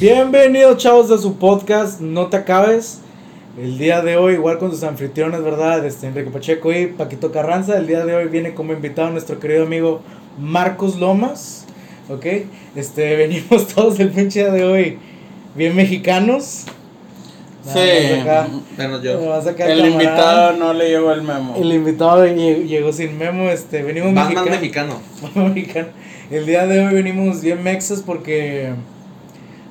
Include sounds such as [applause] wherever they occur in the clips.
Bienvenidos chavos de su podcast No te acabes. El día de hoy, igual con sus anfitriones, ¿verdad? Este, Enrique Pacheco y Paquito Carranza. El día de hoy viene como invitado nuestro querido amigo Marcos Lomas. ¿Ok? Este, [laughs] venimos todos el pinche día de hoy bien mexicanos. Sí, menos yo. Acá el invitado no le llegó el memo. El invitado llegó, sin memo, este, venimos mexicanos. mexicano. [laughs] Mexicano. El día de hoy venimos bien mexas porque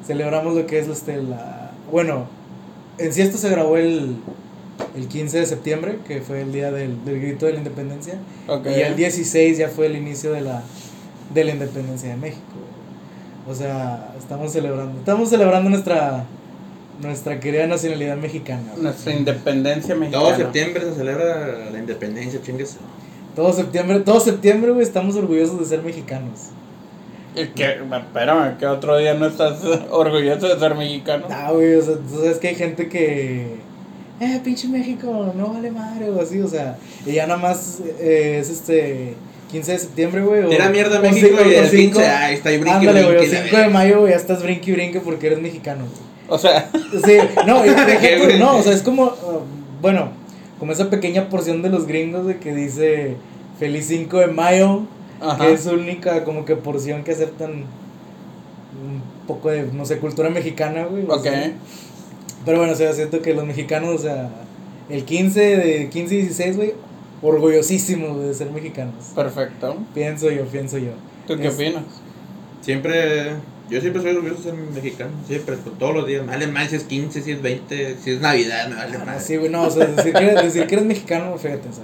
celebramos lo que es este, la... Bueno, en sí esto se grabó el, el 15 de septiembre, que fue el día del, del grito de la independencia. Ok. Y el 16 ya fue el inicio de la, de la independencia de México. O sea, estamos celebrando, estamos celebrando nuestra, nuestra querida nacionalidad mexicana. Nuestra independencia mexicana. Todo septiembre se celebra la independencia, chingues. Todo septiembre, todo septiembre, güey, estamos orgullosos de ser mexicanos. ¿Y qué? Espérame, que otro día no estás [laughs] orgulloso de ser mexicano. Ah, güey, o sea, tú sabes que hay gente que. Eh, pinche México, no vale madre, o así, o sea. Y ya nada más eh, es este. 15 de septiembre, güey. o- Tira mierda México cinco- y el cinco- 15, ay, está ahí brinque, Ándale, güey, o brinque, la 5 de mayo, güey, ya estás brinque y brinque porque eres mexicano, güey. O sea, Sí, no, y [laughs] deja ¿Qué, tú- güey? no, o sea, es como, uh, bueno, como esa pequeña porción de los gringos de que dice feliz 5 de mayo, ajá. que es su única como que porción que aceptan un poco de, no sé, cultura mexicana, güey. o Ok. sea. Pero bueno, o sea, siento que los mexicanos, o sea, el 15 de 15 y 16, güey, orgullosísimos de ser mexicanos. Perfecto. Pienso yo, pienso yo. ¿Tú qué Es- opinas? Siempre, yo siempre soy orgulloso de ser mexicano. Siempre, todos los días. Me vale mal si es 15, si es 20, si es Navidad, me vale mal. Sí, güey, no, o sea, decir que, eres, decir que eres mexicano, fíjate, o sea.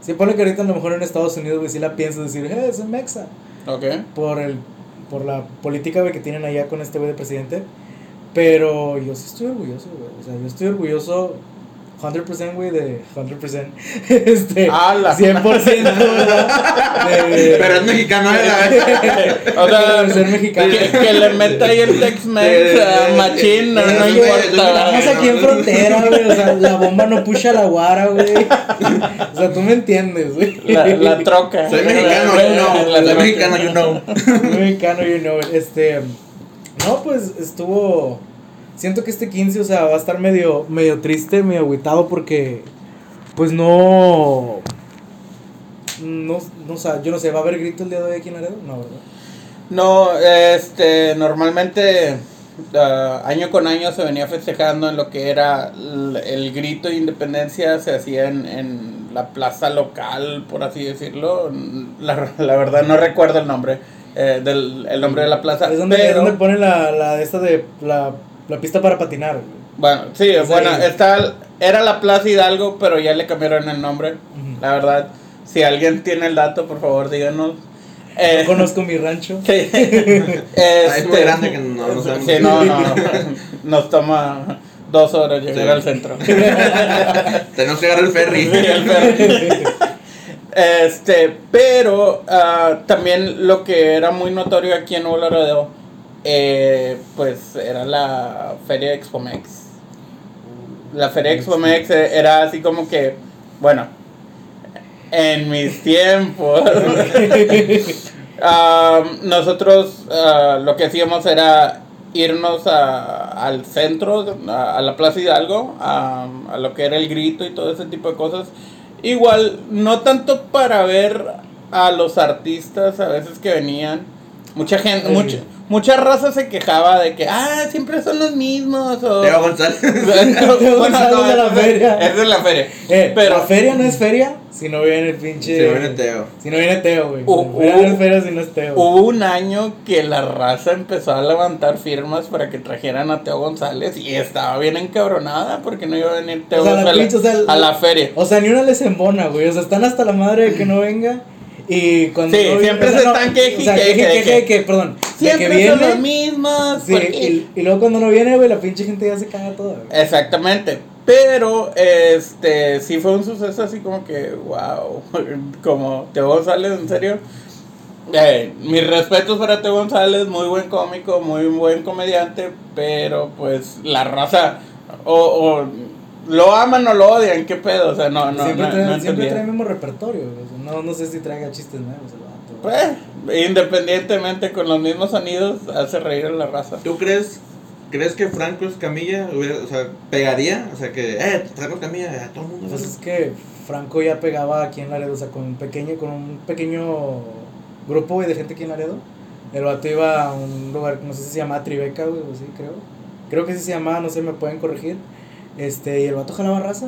Sí, pone que ahorita a lo mejor en Estados Unidos, güey, sí la piensas decir, eh, soy mexa. Ok. Por, el, por la política, güey, que tienen allá con este güey de presidente. Pero yo sí estoy orgulloso, güey. O sea, yo estoy orgulloso 100%, güey, de 100%. [laughs] Este, ¡Hala! 100%, ¿verdad? De- Pero es mexicano, ¿eh? la verdad. O sea, [laughs] de ser mexicano. que, que le meta ahí el Tex-Mex a Machín, no, importa. Estamos aquí en frontera, güey. O sea, la bomba no pusha la guara, güey. O sea, tú me entiendes, güey. La, la troca. Soy mexicano, La- you know. la Soy mexicano, you know. Muy mexicano, you know. Este. No, pues estuvo. Siento que este 15, o sea, va a estar medio, medio triste, medio agüitado porque. Pues no. No, no, o sea, yo no sé, ¿va a haber grito el día de hoy aquí en Laredo? No, ¿verdad? No, este, normalmente ah, año con año se venía festejando en lo que era el grito de independencia, se hacía en, en la plaza local, por así decirlo. La, la verdad no recuerdo el nombre, eh, del, el nombre de la plaza. Es donde, es donde ponen la, la esta de la, la pista para patinar. Bueno, sí, Es bueno, ahí. está, era la Plaza Hidalgo, pero ya le cambiaron el nombre. Ujú. La verdad, si alguien tiene el dato, por favor, díganos. Eh, No conozco mi rancho. [laughs] sí. Ah, [laughs] es muy Este, grande que no, no sabemos. Sí, no, no, [laughs] nos toma dos horas llegar Sí. al centro. Tenemos que agarrar el ferry. Sí, el ferry. Este, pero ah, también lo que era muy notorio aquí en Nuevo Laredo, eh, pues era la Feria Expomex. La Feria Expomex era así como que, bueno, en mis tiempos, [laughs] nosotros ah, lo que hacíamos era irnos a- al centro, a, a la Plaza Hidalgo, a, a lo que era el grito y todo ese tipo de cosas. Igual, no tanto para ver a los artistas a veces que venían. Mucha gente, Sí. mucha, mucha raza se quejaba de que, ah, siempre son los mismos. O... Teo González. [laughs] Bueno, González de la esa es- feria. es la feria. Eh, Pero- la feria no es feria si no viene el pinche. Se viene Teo. Si no viene Teo, güey. Uh, uh. no es feria si no es Teo. Hubo un año que la raza empezó a levantar firmas para que trajeran a Teo González y estaba bien encabronada porque no iba a venir Teo O sea, la González pinche, o sea, a la feria. O sea, ni una les embona, güey. O sea, están hasta la madre de que no venga. Y cuando. Sí, no siempre se están queje y o sea, queje, queje, de queje, que- que, perdón. Siempre que son los mismos. Sí, porque- y, y luego cuando no viene, güey, la pinche gente ya se caga toda, güey. Exactamente. Pero, este, sí fue un suceso así como que, wow, [laughs] como Teo González, en serio. Eh, mis respetos para Teo González, muy buen cómico, muy buen comediante, pero pues la raza, o, o lo aman o lo odian, qué pedo, o sea, no, no, siempre no, trae, no siempre trae el mismo repertorio, güey. O sea, no, no sé si traiga chistes nuevos el vato. pues, independientemente con los mismos sonidos, hace reír a la raza. ¿Tú crees, crees que Franco Escamilla hubiera, o sea, pegaría? O sea, que, eh, Franco Escamilla, a todo el mundo. Pues es que Franco ya pegaba aquí en Laredo, o sea, con un pequeño, con un pequeño grupo, güey, de gente aquí en Laredo. El vato iba a un lugar, no sé si se llama Tribeca, güey, o sí, creo. Creo que sí se llama, no sé, me pueden corregir. Este, y el vato jalaba raza.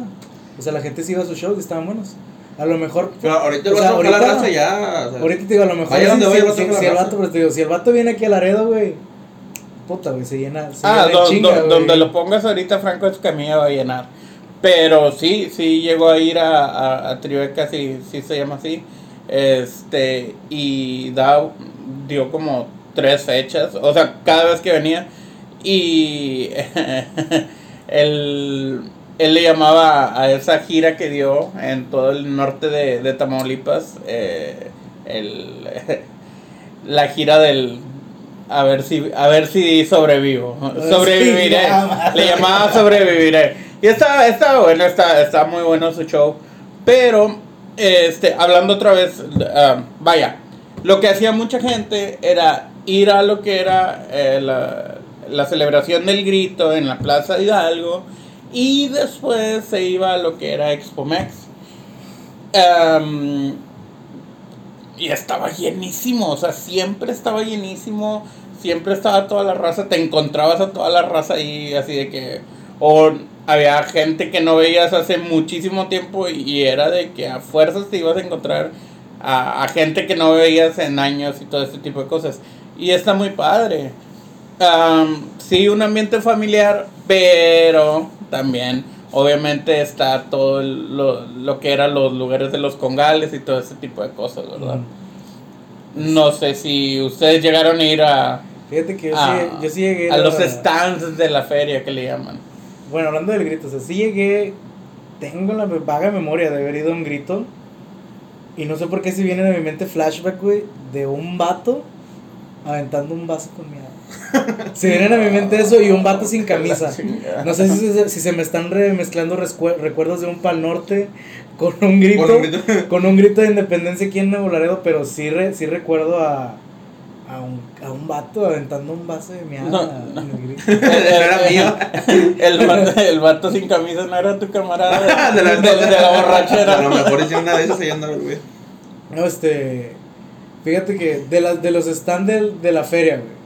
O sea, la gente sí iba a sus shows y estaban buenos. A lo mejor. Pero ahorita o el sea, vato jala ahorita- raza ya. o sea, Ahorita te digo, a lo mejor. Vaya donde si, vaya, si- el vato si- jala si el raza. vato, pero te digo, si el vato viene aquí a Laredo, güey. Puta, güey, se llena. Se Ah, llena en do- chinga, do- güey. donde lo pongas ahorita, Franco Escamilla va a llenar. Pero sí, sí llegó a ir a, a, a Tribeca, sí, sí se llama así. Este, y da, dio como tres fechas, o sea, cada vez que venía. Y [laughs] [laughs] él, él le llamaba a esa gira que dio en todo el norte de, de Tamaulipas, eh, el, [laughs] la gira del a ver si a ver si sobrevivo. Sobreviviré. le llamaba sobreviviré. Y estaba estaba bueno está está muy bueno su show. Pero este hablando otra vez ah, vaya lo que hacía mucha gente era ir a lo que era eh, la, la celebración del grito en la Plaza Hidalgo y después se iba a lo que era Expomex Am, y estaba llenísimo, o sea, siempre estaba llenísimo, siempre estaba toda la raza, te encontrabas a toda la raza ahí, así de que, o había gente que no veías hace muchísimo tiempo y era de que a fuerzas te ibas a encontrar a, a gente que no veías en años y todo ese tipo de cosas. Y está muy padre. Am, sí, un ambiente familiar, pero también, obviamente, está todo lo, lo que eran los lugares de los congales y todo ese tipo de cosas, ¿verdad? Mm. No sé si ustedes llegaron a ir a, Fíjate que yo, a, sí, yo sí llegué. a los a- stands de la feria que le llaman. Bueno, hablando del grito, o sea, sí llegué. Tengo la vaga memoria de haber ido a un grito. Y no sé por qué si viene de mi mente flashback, güey, de un vato aventando un vaso con miada. [laughs] Se viene a mi mente eso y un vato sin camisa. [laughs] No sé si se, si se me están remezclando recuerdos de un pal norte con un grito. Con un grito. [laughs] con un grito de independencia aquí en Nuevo Laredo, pero sí, re- sí recuerdo a, a, un, a un vato aventando un vaso de miada No, no. el. Era mío. El vato, el vato sin camisa no era tu camarada de, De la- de- de la borrachera. A lo mejor hice una de esas ahí andaba el güey. No, este. Fíjate que de, las de los stands del- de, la feria, güey.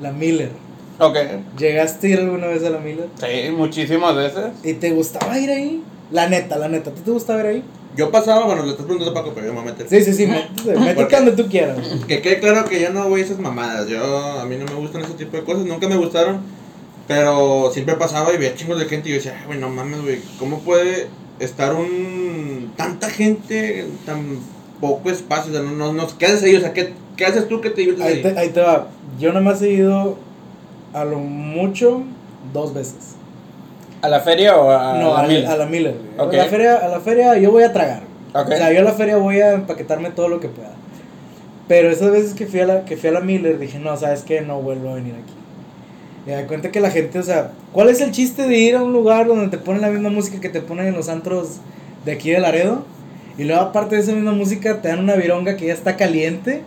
La Miller. Ok. ¿Llegaste a ir alguna vez a la Miller? Sí, muchísimas veces. ¿Y te gustaba ir ahí? La neta, la neta. ¿A ti te gustaba ir ahí? Yo pasaba, bueno, le estás preguntando a Paco, pero yo me voy a meter. Sí, sí, sí. Métete, donde tú quieras. Que quede claro que yo no voy a esas mamadas. Yo, a mí no me gustan ese tipo de cosas, nunca me gustaron. Pero siempre pasaba y veía chingos de gente y yo decía, "Ay, güey, no mames, güey, ¿cómo puede estar un. tanta gente en tan poco espacio? O sea, no, no, no- ¿qué haces ahí? O sea, ¿qué, qué haces tú que te diviertes Ahí ahí? te, ahí te va. Yo nada más he ido a lo mucho dos veces. ¿A la feria o a no, la a, mil? a la Miller. A, la feria, a la feria yo voy a tragar. güey. Ok. O sea, yo a la feria voy a empaquetarme todo lo que pueda. Pero esas veces que fui a la, que fui a la Miller dije, no, sabes que no vuelvo a venir aquí. Y da cuenta que la gente, o sea, ¿cuál es el chiste de ir a un lugar donde te ponen la misma música que te ponen en los antros de aquí de Laredo? Y luego aparte de esa misma música te dan una vironga que ya está caliente.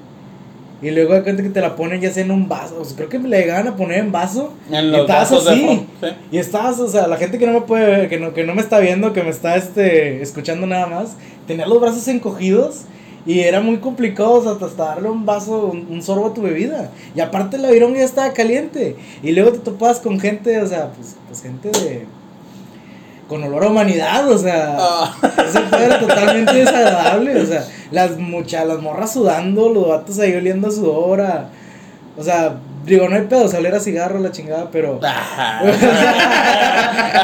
Y luego de cuenta que te la ponen ya sea en un vaso. O sea, creo que me la llegaban a poner en vaso. En y estabas vasos así. sí. Y estabas, o sea, la gente que no me puede ver, que no, que no me está viendo, que me está este, escuchando nada más, tenía los brazos encogidos y era muy complicado o sea, hasta, darle un vaso, un, un sorbo a tu bebida. Y aparte la vironga ya estaba caliente. Y luego te topabas con gente, o sea, pues, pues gente de... con olor a humanidad, o sea... Ah. Ese pedo era totalmente desagradable, o sea, las muchas, las morras sudando, los vatos ahí oliendo a sudor, a- o sea, digo, no hay pedo, salir a cigarro, la chingada, pero... Ah. [laughs]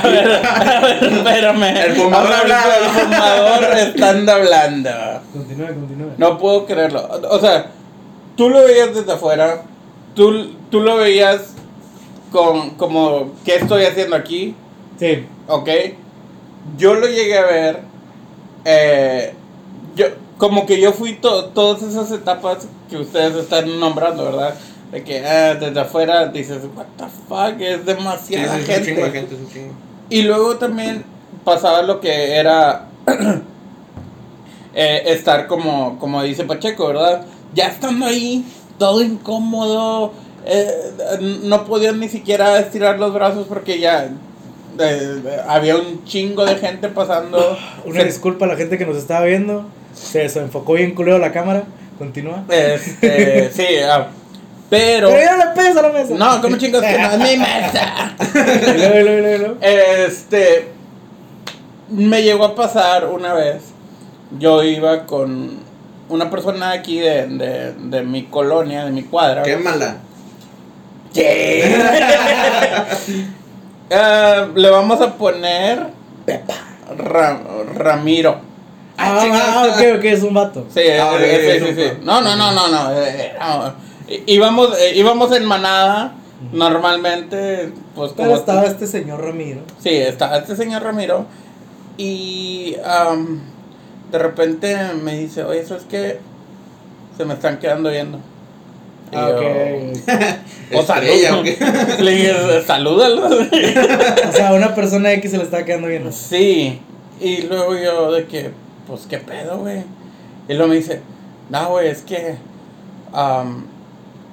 a ver, a ver, espérame. El fumador hablaba. El fumador están hablando. Continúa, continúa. No puedo creerlo. O sea, tú lo veías desde afuera. Tú, tú lo veías con, como, ¿qué estoy haciendo aquí? Sí, ¿Ok? Yo lo llegué a ver. eh, yo, como que yo fui to- todas esas etapas que ustedes están nombrando, ¿verdad? De que ah, desde afuera dices, what the fuck, es demasiada sí, es gente. chingo gente, es. Y luego también pasaba lo que era [clears throat] eh, estar como, como dice Pacheco, ¿verdad? ya estando ahí, todo incómodo, eh, no podían ni siquiera estirar los brazos porque ya eh, había un chingo de gente pasando. [sighs] Una Se- disculpa a la gente que nos estaba viendo. Se desenfocó bien culero la cámara. Continúa. Este, [laughs] sí, ah, pero... Pero ya no le pegues a la mesa. No, ¿cómo chingas que no es mi [laughs] mesa? Este, me llegó a pasar una vez, yo iba con una persona aquí de, de, de mi colonia, de mi cuadra. Qué mala. Sí. [laughs] Eh, le vamos a poner Ra- Ramiro. Ah, ah, ok, ok, es un vato. Sí, Ah, eh, sí, sí. No, no, no, no, no. eh, no. I- Íbamos, eh, íbamos en manada, normalmente, pues Pero como... estaba este señor Ramiro. Sí, estaba este señor Ramiro y am, de repente me dice, oye, eso es que se me están quedando viendo. Ah, yo, ok. [laughs] O Estrella, salud. ¿o qué? [laughs] Le dije, salúdalo. O sea, una persona X se le está quedando viendo. sí, y luego yo de que, pues, ¿qué pedo, güey? Y luego me dice, no, güey, es que am,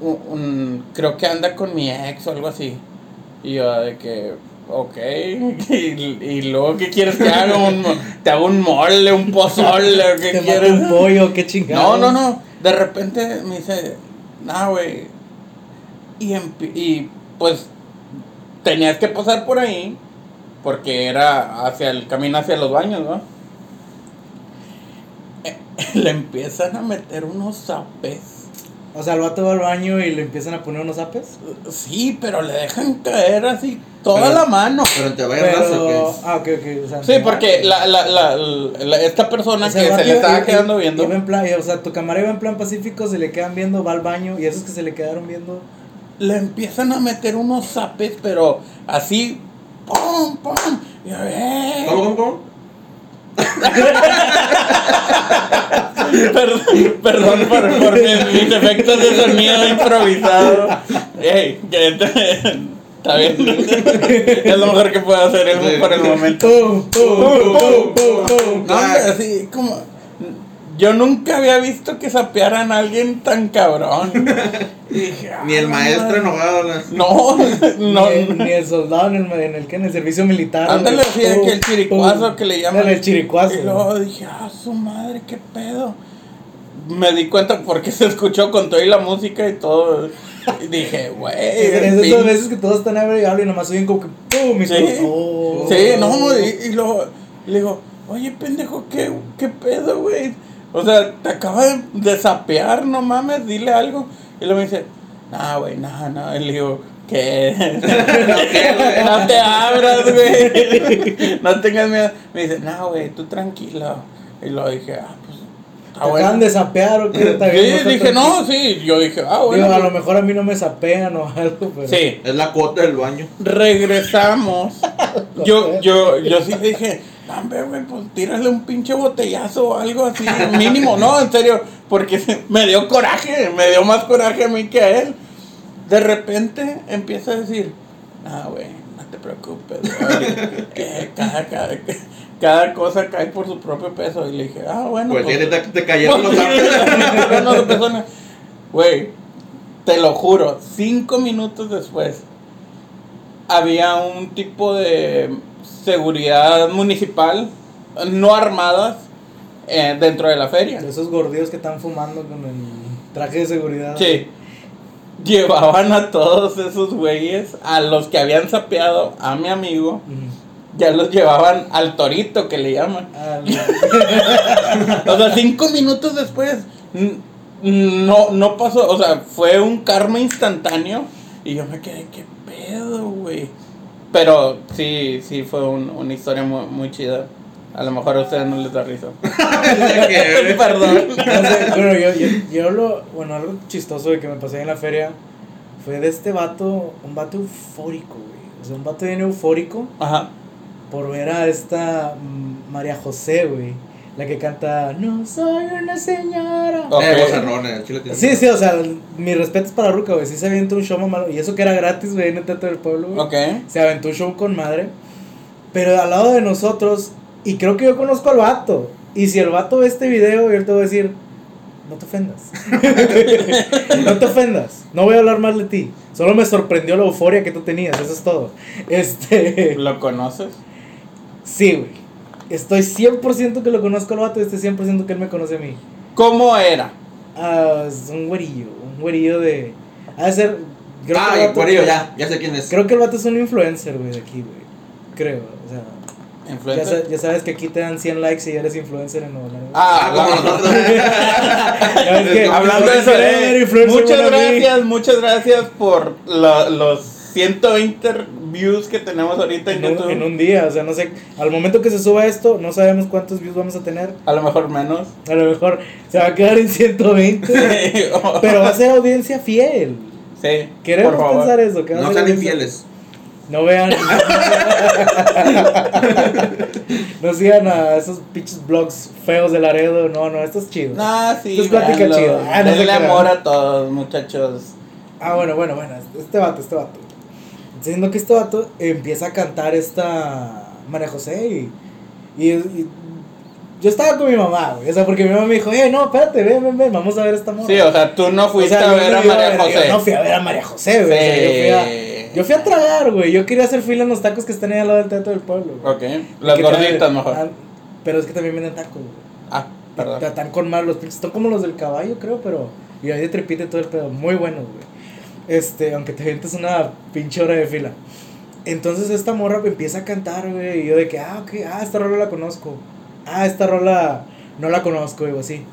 un- un- creo que anda con mi ex o algo así. Y yo de que, ok, [laughs] y, y luego, ¿qué quieres que haga? Un ¿Te hago un mole, un pozole qué Te mato quieres? un pollo, qué chingado. No, no, no. De repente me dice, nah, güey. Y, y pues tenías que pasar por ahí porque era hacia el camino hacia los baños, ¿no? [laughs] Le empiezan a meter unos zapes. O sea, el vato va al baño y le empiezan a poner unos apes. Sí, pero le dejan caer así toda Pero- la mano. Pero te vaya raza, ¿o Pero. qué? Ah, ok, ok. O sea, Sí, porque la, la, la, la- esta persona O sea, el que se le estaba iba- quedando viendo. iba en plan, o sea, tu cámara iba en plan pacífico, se le quedan viendo, va al baño y esos que se le quedaron viendo. le empiezan a meter unos zapes, pero así, ¡pum, pum! Y "Eh". ¿Cómo, cómo, cómo? Perdón, perdón por, por mis, mis efectos de sonido improvisado. Ey, que te- está bien. Es lo mejor que puedo hacer por el momento. No, hombre, así como. Yo nunca había visto que sapearan a alguien tan cabrón. [laughs] Y dije, Ni el "Ah, maestro madre". enojado. No, no. ni, el, ni el soldado en el, en el, en el servicio militar. Ándale, así de que el chiricuazo que le llaman. El chiricuazo. Y luego dije, ah, su madre, qué pedo. Me di cuenta porque se escuchó con toda y la música y todo. Y dije, [laughs] güey. Es de pin- esas veces que todos están hablando y nomás oyen como que ¡pum! Y Sí. todos, "Oh". Sí, no, y, y luego le digo, oye, pendejo, ¿qué, qué pedo, güey? O sea, te acaba de, de sapear, no mames, dile algo. Y luego me dice, no, güey, no, no. Y le digo, ¿qué? [laughs] no te abras, güey. No tengas miedo. Me dice, no, güey, tú tranquilo. Y luego dije, ah, pues, ¿Te acaban de sapear o qué? Está Sí, dije, no, sí. Yo dije, ah, Digo, bueno. a lo mejor a mí no me sapean o algo, pero. Sí. Es la cuota del baño. regresamos. [laughs] yo, yo, yo sí dije, "No, hombre, güey, pues tírale un pinche botellazo o algo así, mínimo, no, en serio, porque [laughs] me dio coraje, me dio más coraje a mí que a él. De repente empieza a decir, ah, güey, no te preocupes, güey, [laughs] que cada, cada, cada cosa cae por su propio peso. Y le dije, ah, bueno. Pues pues, te, te cayeron los zapes. no, de persona. Güey, te lo juro, cinco minutos después había un tipo de seguridad municipal no armadas eh, dentro de la feria. De esos gordillos que están fumando con el traje de seguridad. Sí. Llevaban a todos esos güeyes, a los que habían sapeado a mi amigo, ya los llevaban al torito que le llaman. Al- [laughs] O sea, cinco minutos después, no, no pasó, o sea, fue un karma instantáneo y yo me quedé, ¿qué pedo, güey? Pero sí, sí, fue un- una historia muy, muy chida. A lo mejor a ustedes no les da risa. [laughs] [laughs] Perdón. [laughs] No sé, bueno, yo, yo, yo lo, bueno, algo chistoso de que me pasé en la feria fue de este vato, un vato eufórico, güey. O sea, un vato bien eufórico Ajá. por ver a esta mm, María José, güey. La que canta, no soy una señora. Ok. Eh, vozarrón, el chile tiene- Sí, sí, o sea, mi respeto es para Ruca, güey. Sí se aventó un show mamalo. Y eso que era gratis, güey, en el Teatro del Pueblo, güey. Ok. Se aventó un show con madre. Pero al lado de nosotros, y creo que yo conozco al vato. Y si el vato ve este video, yo te voy a decir, no te ofendas. [laughs] no te ofendas. No voy a hablar más de ti. Solo me sorprendió la euforia que tú tenías, eso es todo. Este. ¿Lo conoces? Sí, güey. Estoy 100% que lo conozco al vato y estoy 100% que él me conoce a mí. ¿Cómo era? Ah, es un güerillo. Un güerillo de. Ha de ser. creo que ah, el y vato- por ello, ya, ya sé quién es. Creo que el vato es un influencer, güey, de aquí, güey. Creo, o sea. Ya, ya sabes que aquí te dan 100 likes y ya eres influencer en Nuevo. Ah, como hablando- nosotros. Que- [laughs] Hablando de eso, Influencer, eh, muchas gracias, muchas gracias por lo- los 120 views que tenemos ahorita en, En un, YouTube. en un día, o sea, no sé, al momento que se suba esto, no sabemos cuántos views vamos a tener. A lo mejor menos. A lo mejor se va a quedar en 120, pero va a ser audiencia fiel. sí, Queremos por favor. pensar eso. Que No sean infieles. No vean. [laughs] no sigan a esos pinches blogs feos de Laredo. No, no, esto es chido. Nah, sí, Esto es plática chida. Ah, no amor a todos, muchachos. Ah, bueno, bueno, bueno. Este vato, este vato. Diciendo que este vato empieza a cantar esta María José y, y, y yo estaba con mi mamá, güey. O sea, porque mi mamá me dijo, eh, no, espérate, ven, ven, ven, vamos a ver esta morra. Sí, o sea, tú no fuiste O sea, a ver a María José. Yo no fui a ver a María José, güey. O sea, yo, fui a, Sí. yo fui a tragar, güey. Yo quería hacer fila en los tacos que están ahí al lado del teatro del pueblo. güey. Ok, las Que gorditas mejor. ah, Pero es que también venden tacos, güey. Ah, perdón. Están con mal los pinches. Están como los del caballo, creo, pero. Y ahí de trepite todo el pedo. Muy buenos, güey. Este, aunque te avientes una pinche hora de fila. Entonces esta morra empieza a cantar, güey. Y yo de que, ah, ok, ah, esta rola la conozco. Ah, esta rola no la conozco, digo así.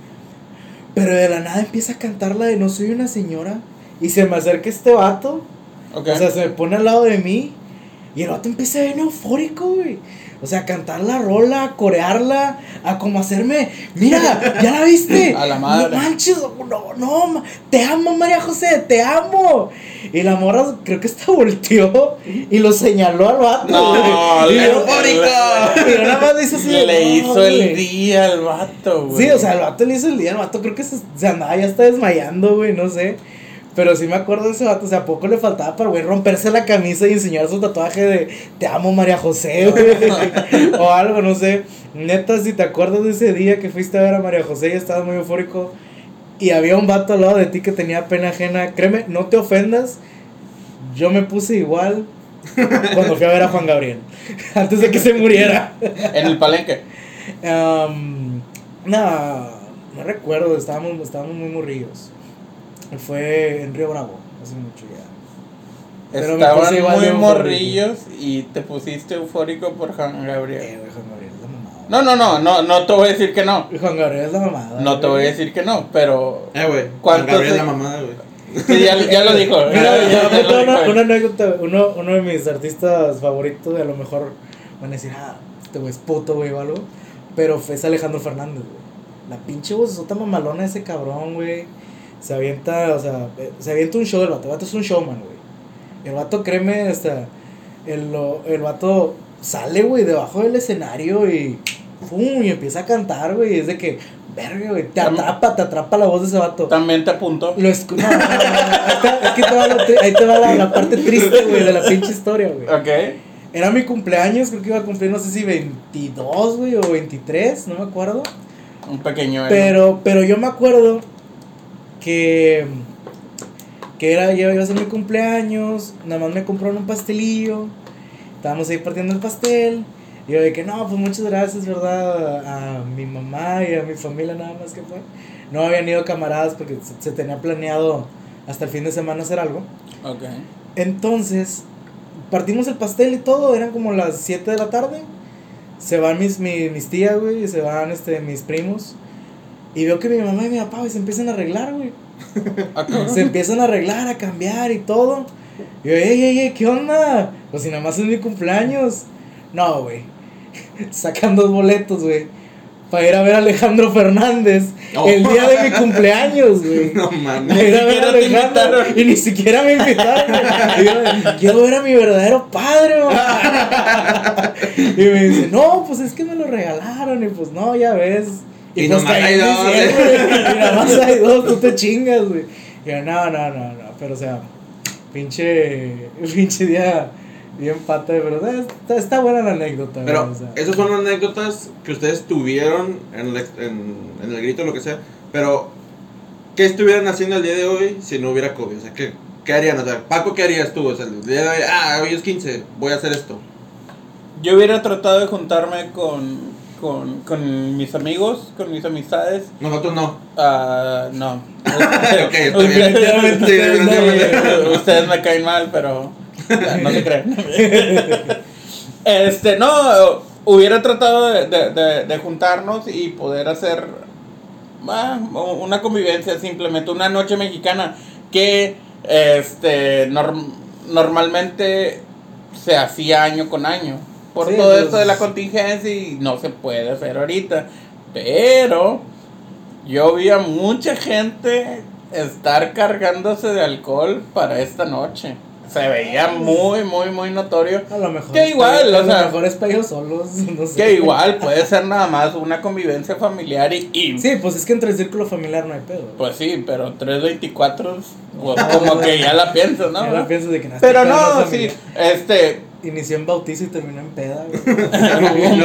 Pero de la nada empieza a cantar la de No soy una señora. Y se me acerca este vato. Ok. O sea, se me pone al lado de mí. Y el vato empieza bien eufórico, güey. O sea, a cantar la rola, a corearla, a como hacerme, mira, ¿ya la viste? [laughs] A la madre. No manches, no, no, te amo, María José, te amo. Y la morra creo que hasta volteó y lo señaló al vato. No, güey. y, le- yo- le- nada más le así. le no, hizo el güey. día al vato, güey. Sí, o sea, el vato le hizo el día, el vato creo que se, se andaba, ya está desmayando, güey, no sé. Pero sí me acuerdo de ese vato, o sea, ¿a poco le faltaba para, güey, romperse la camisa y enseñar su tatuaje de Te amo María José, güey? [laughs] o algo, no sé. Neta, si te acuerdas de ese día que fuiste a ver a María José y estabas muy eufórico y había un vato al lado de ti que tenía pena ajena, créeme, no te ofendas, yo me puse igual cuando fui a ver a Juan Gabriel, [laughs] antes de que se muriera. En el palenque. Um, no, no recuerdo, estábamos, estábamos muy morrillos. Fue en Río Bravo, hace mucho ya. Pero Estaban muy morrillos y te pusiste eufórico por Juan Gabriel. Eh, güey, Juan Gabriel es la mamada. No, no, no, no, no te voy a decir que no. Juan Gabriel es la mamada. No te voy a decir que no, pero. Eh, güey. ¿Cuántos Gabriel se- la mamada, güey. Sí, ya, ya lo dijo. Mira, ya- ya, ya lo una, dijo. una anécdota, uno, uno de mis artistas favoritos, a lo mejor van a decir, ah, este güey es puto, güey, o algo. Pero fue ese Alejandro Fernández, güey. La pinche vocesota mamalona de ese cabrón, güey. Se avienta, o sea, eh, se avienta un show del vato. El vato es un showman, güey. El vato, créeme, hasta. El, el vato sale, güey, debajo del escenario y. ¡Pum! Y empieza a cantar, güey. Es de que, verga, güey. Te atrapa, te atrapa la voz de ese vato. También te apunto. Lo escu- no, no, no, no, ahí te- es que te va tri- ahí te va la, la parte triste, güey, de la pinche historia, güey. Ok. Era mi cumpleaños, creo que iba a cumplir, no sé si 22, güey, o 23, no me acuerdo. Un pequeño. emo. Pero, pero yo me acuerdo que, que era, ya iba a ser mi cumpleaños, nada más me compraron un pastelillo, estábamos ahí partiendo el pastel. Y yo de que no, pues muchas gracias, ¿verdad? A, mi mamá y a mi familia nada más que fue. No habían ido camaradas porque se, se tenía planeado hasta el fin de semana hacer algo. Ok. Entonces, partimos el pastel y todo, eran como las 7 de la tarde. Se van mis, mis, mis tías, güey, y se van este, mis primos. Y veo que mi mamá y mi papá, güey, se empiezan a arreglar, güey. [laughs] Ah. Se empiezan a arreglar, a cambiar y todo. Y yo, ey, ey, ey, ¿qué onda? Pues si nada más es mi cumpleaños. No, güey. [laughs] Sacan dos boletos, güey. Para ir a ver a Alejandro Fernández Oh. el día de mi cumpleaños, güey. [laughs] No mames. ir a ver a siquiera te invitaron. Y ni siquiera me invitaron. Y yo, quiero ver a mi verdadero padre, mamá. Y me dice, no, pues es que me lo regalaron. Y pues no, ya ves. Y pues nomás hay dos. [laughs] Y nada más hay dos, tú te chingas, güey. Y yo, no, no, no, no. Pero o sea, pinche, [laughs] pinche día bien pata, de verdad. Está, está buena la anécdota, Pero güey, o sea. esas son anécdotas que ustedes tuvieron en el, en, en el grito, lo que sea. Pero ¿qué estuvieran haciendo el día de hoy si no hubiera COVID? O sea, ¿qué, qué harían? O sea, Paco, ¿qué harías tú? O sea, el día de hoy, ah, hoy es 15, voy a hacer esto. Yo hubiera tratado de juntarme con, con, con mis amigos, con mis amistades. Nosotros no. Ah, no. [laughs] ok. [laughs] [laughs] Ustedes me caen mal, pero no se creen. Este, no, hubiera tratado de, de- de- de juntarnos y poder hacer ah, una convivencia, simplemente una noche mexicana que este norm- normalmente se hacía año con año. Por Sí, todo pues- esto de la contingencia y no se puede hacer ahorita. Pero yo vi a mucha gente estar cargándose de alcohol para esta noche. Se veía muy, muy, muy notorio. A lo mejor. Que igual, o a lo mejor es ellos solos. [laughs] No sé. Que igual puede ser nada más una convivencia familiar y, y- Sí, pues es que entre el círculo familiar no hay pedo. pues sí, pero 324 pues, [laughs] como que ya la piensas, ¿no? Ya no piensas de que no, Pero no, sí, este Inició en bautizo y terminó en peda, güey. [laughs] un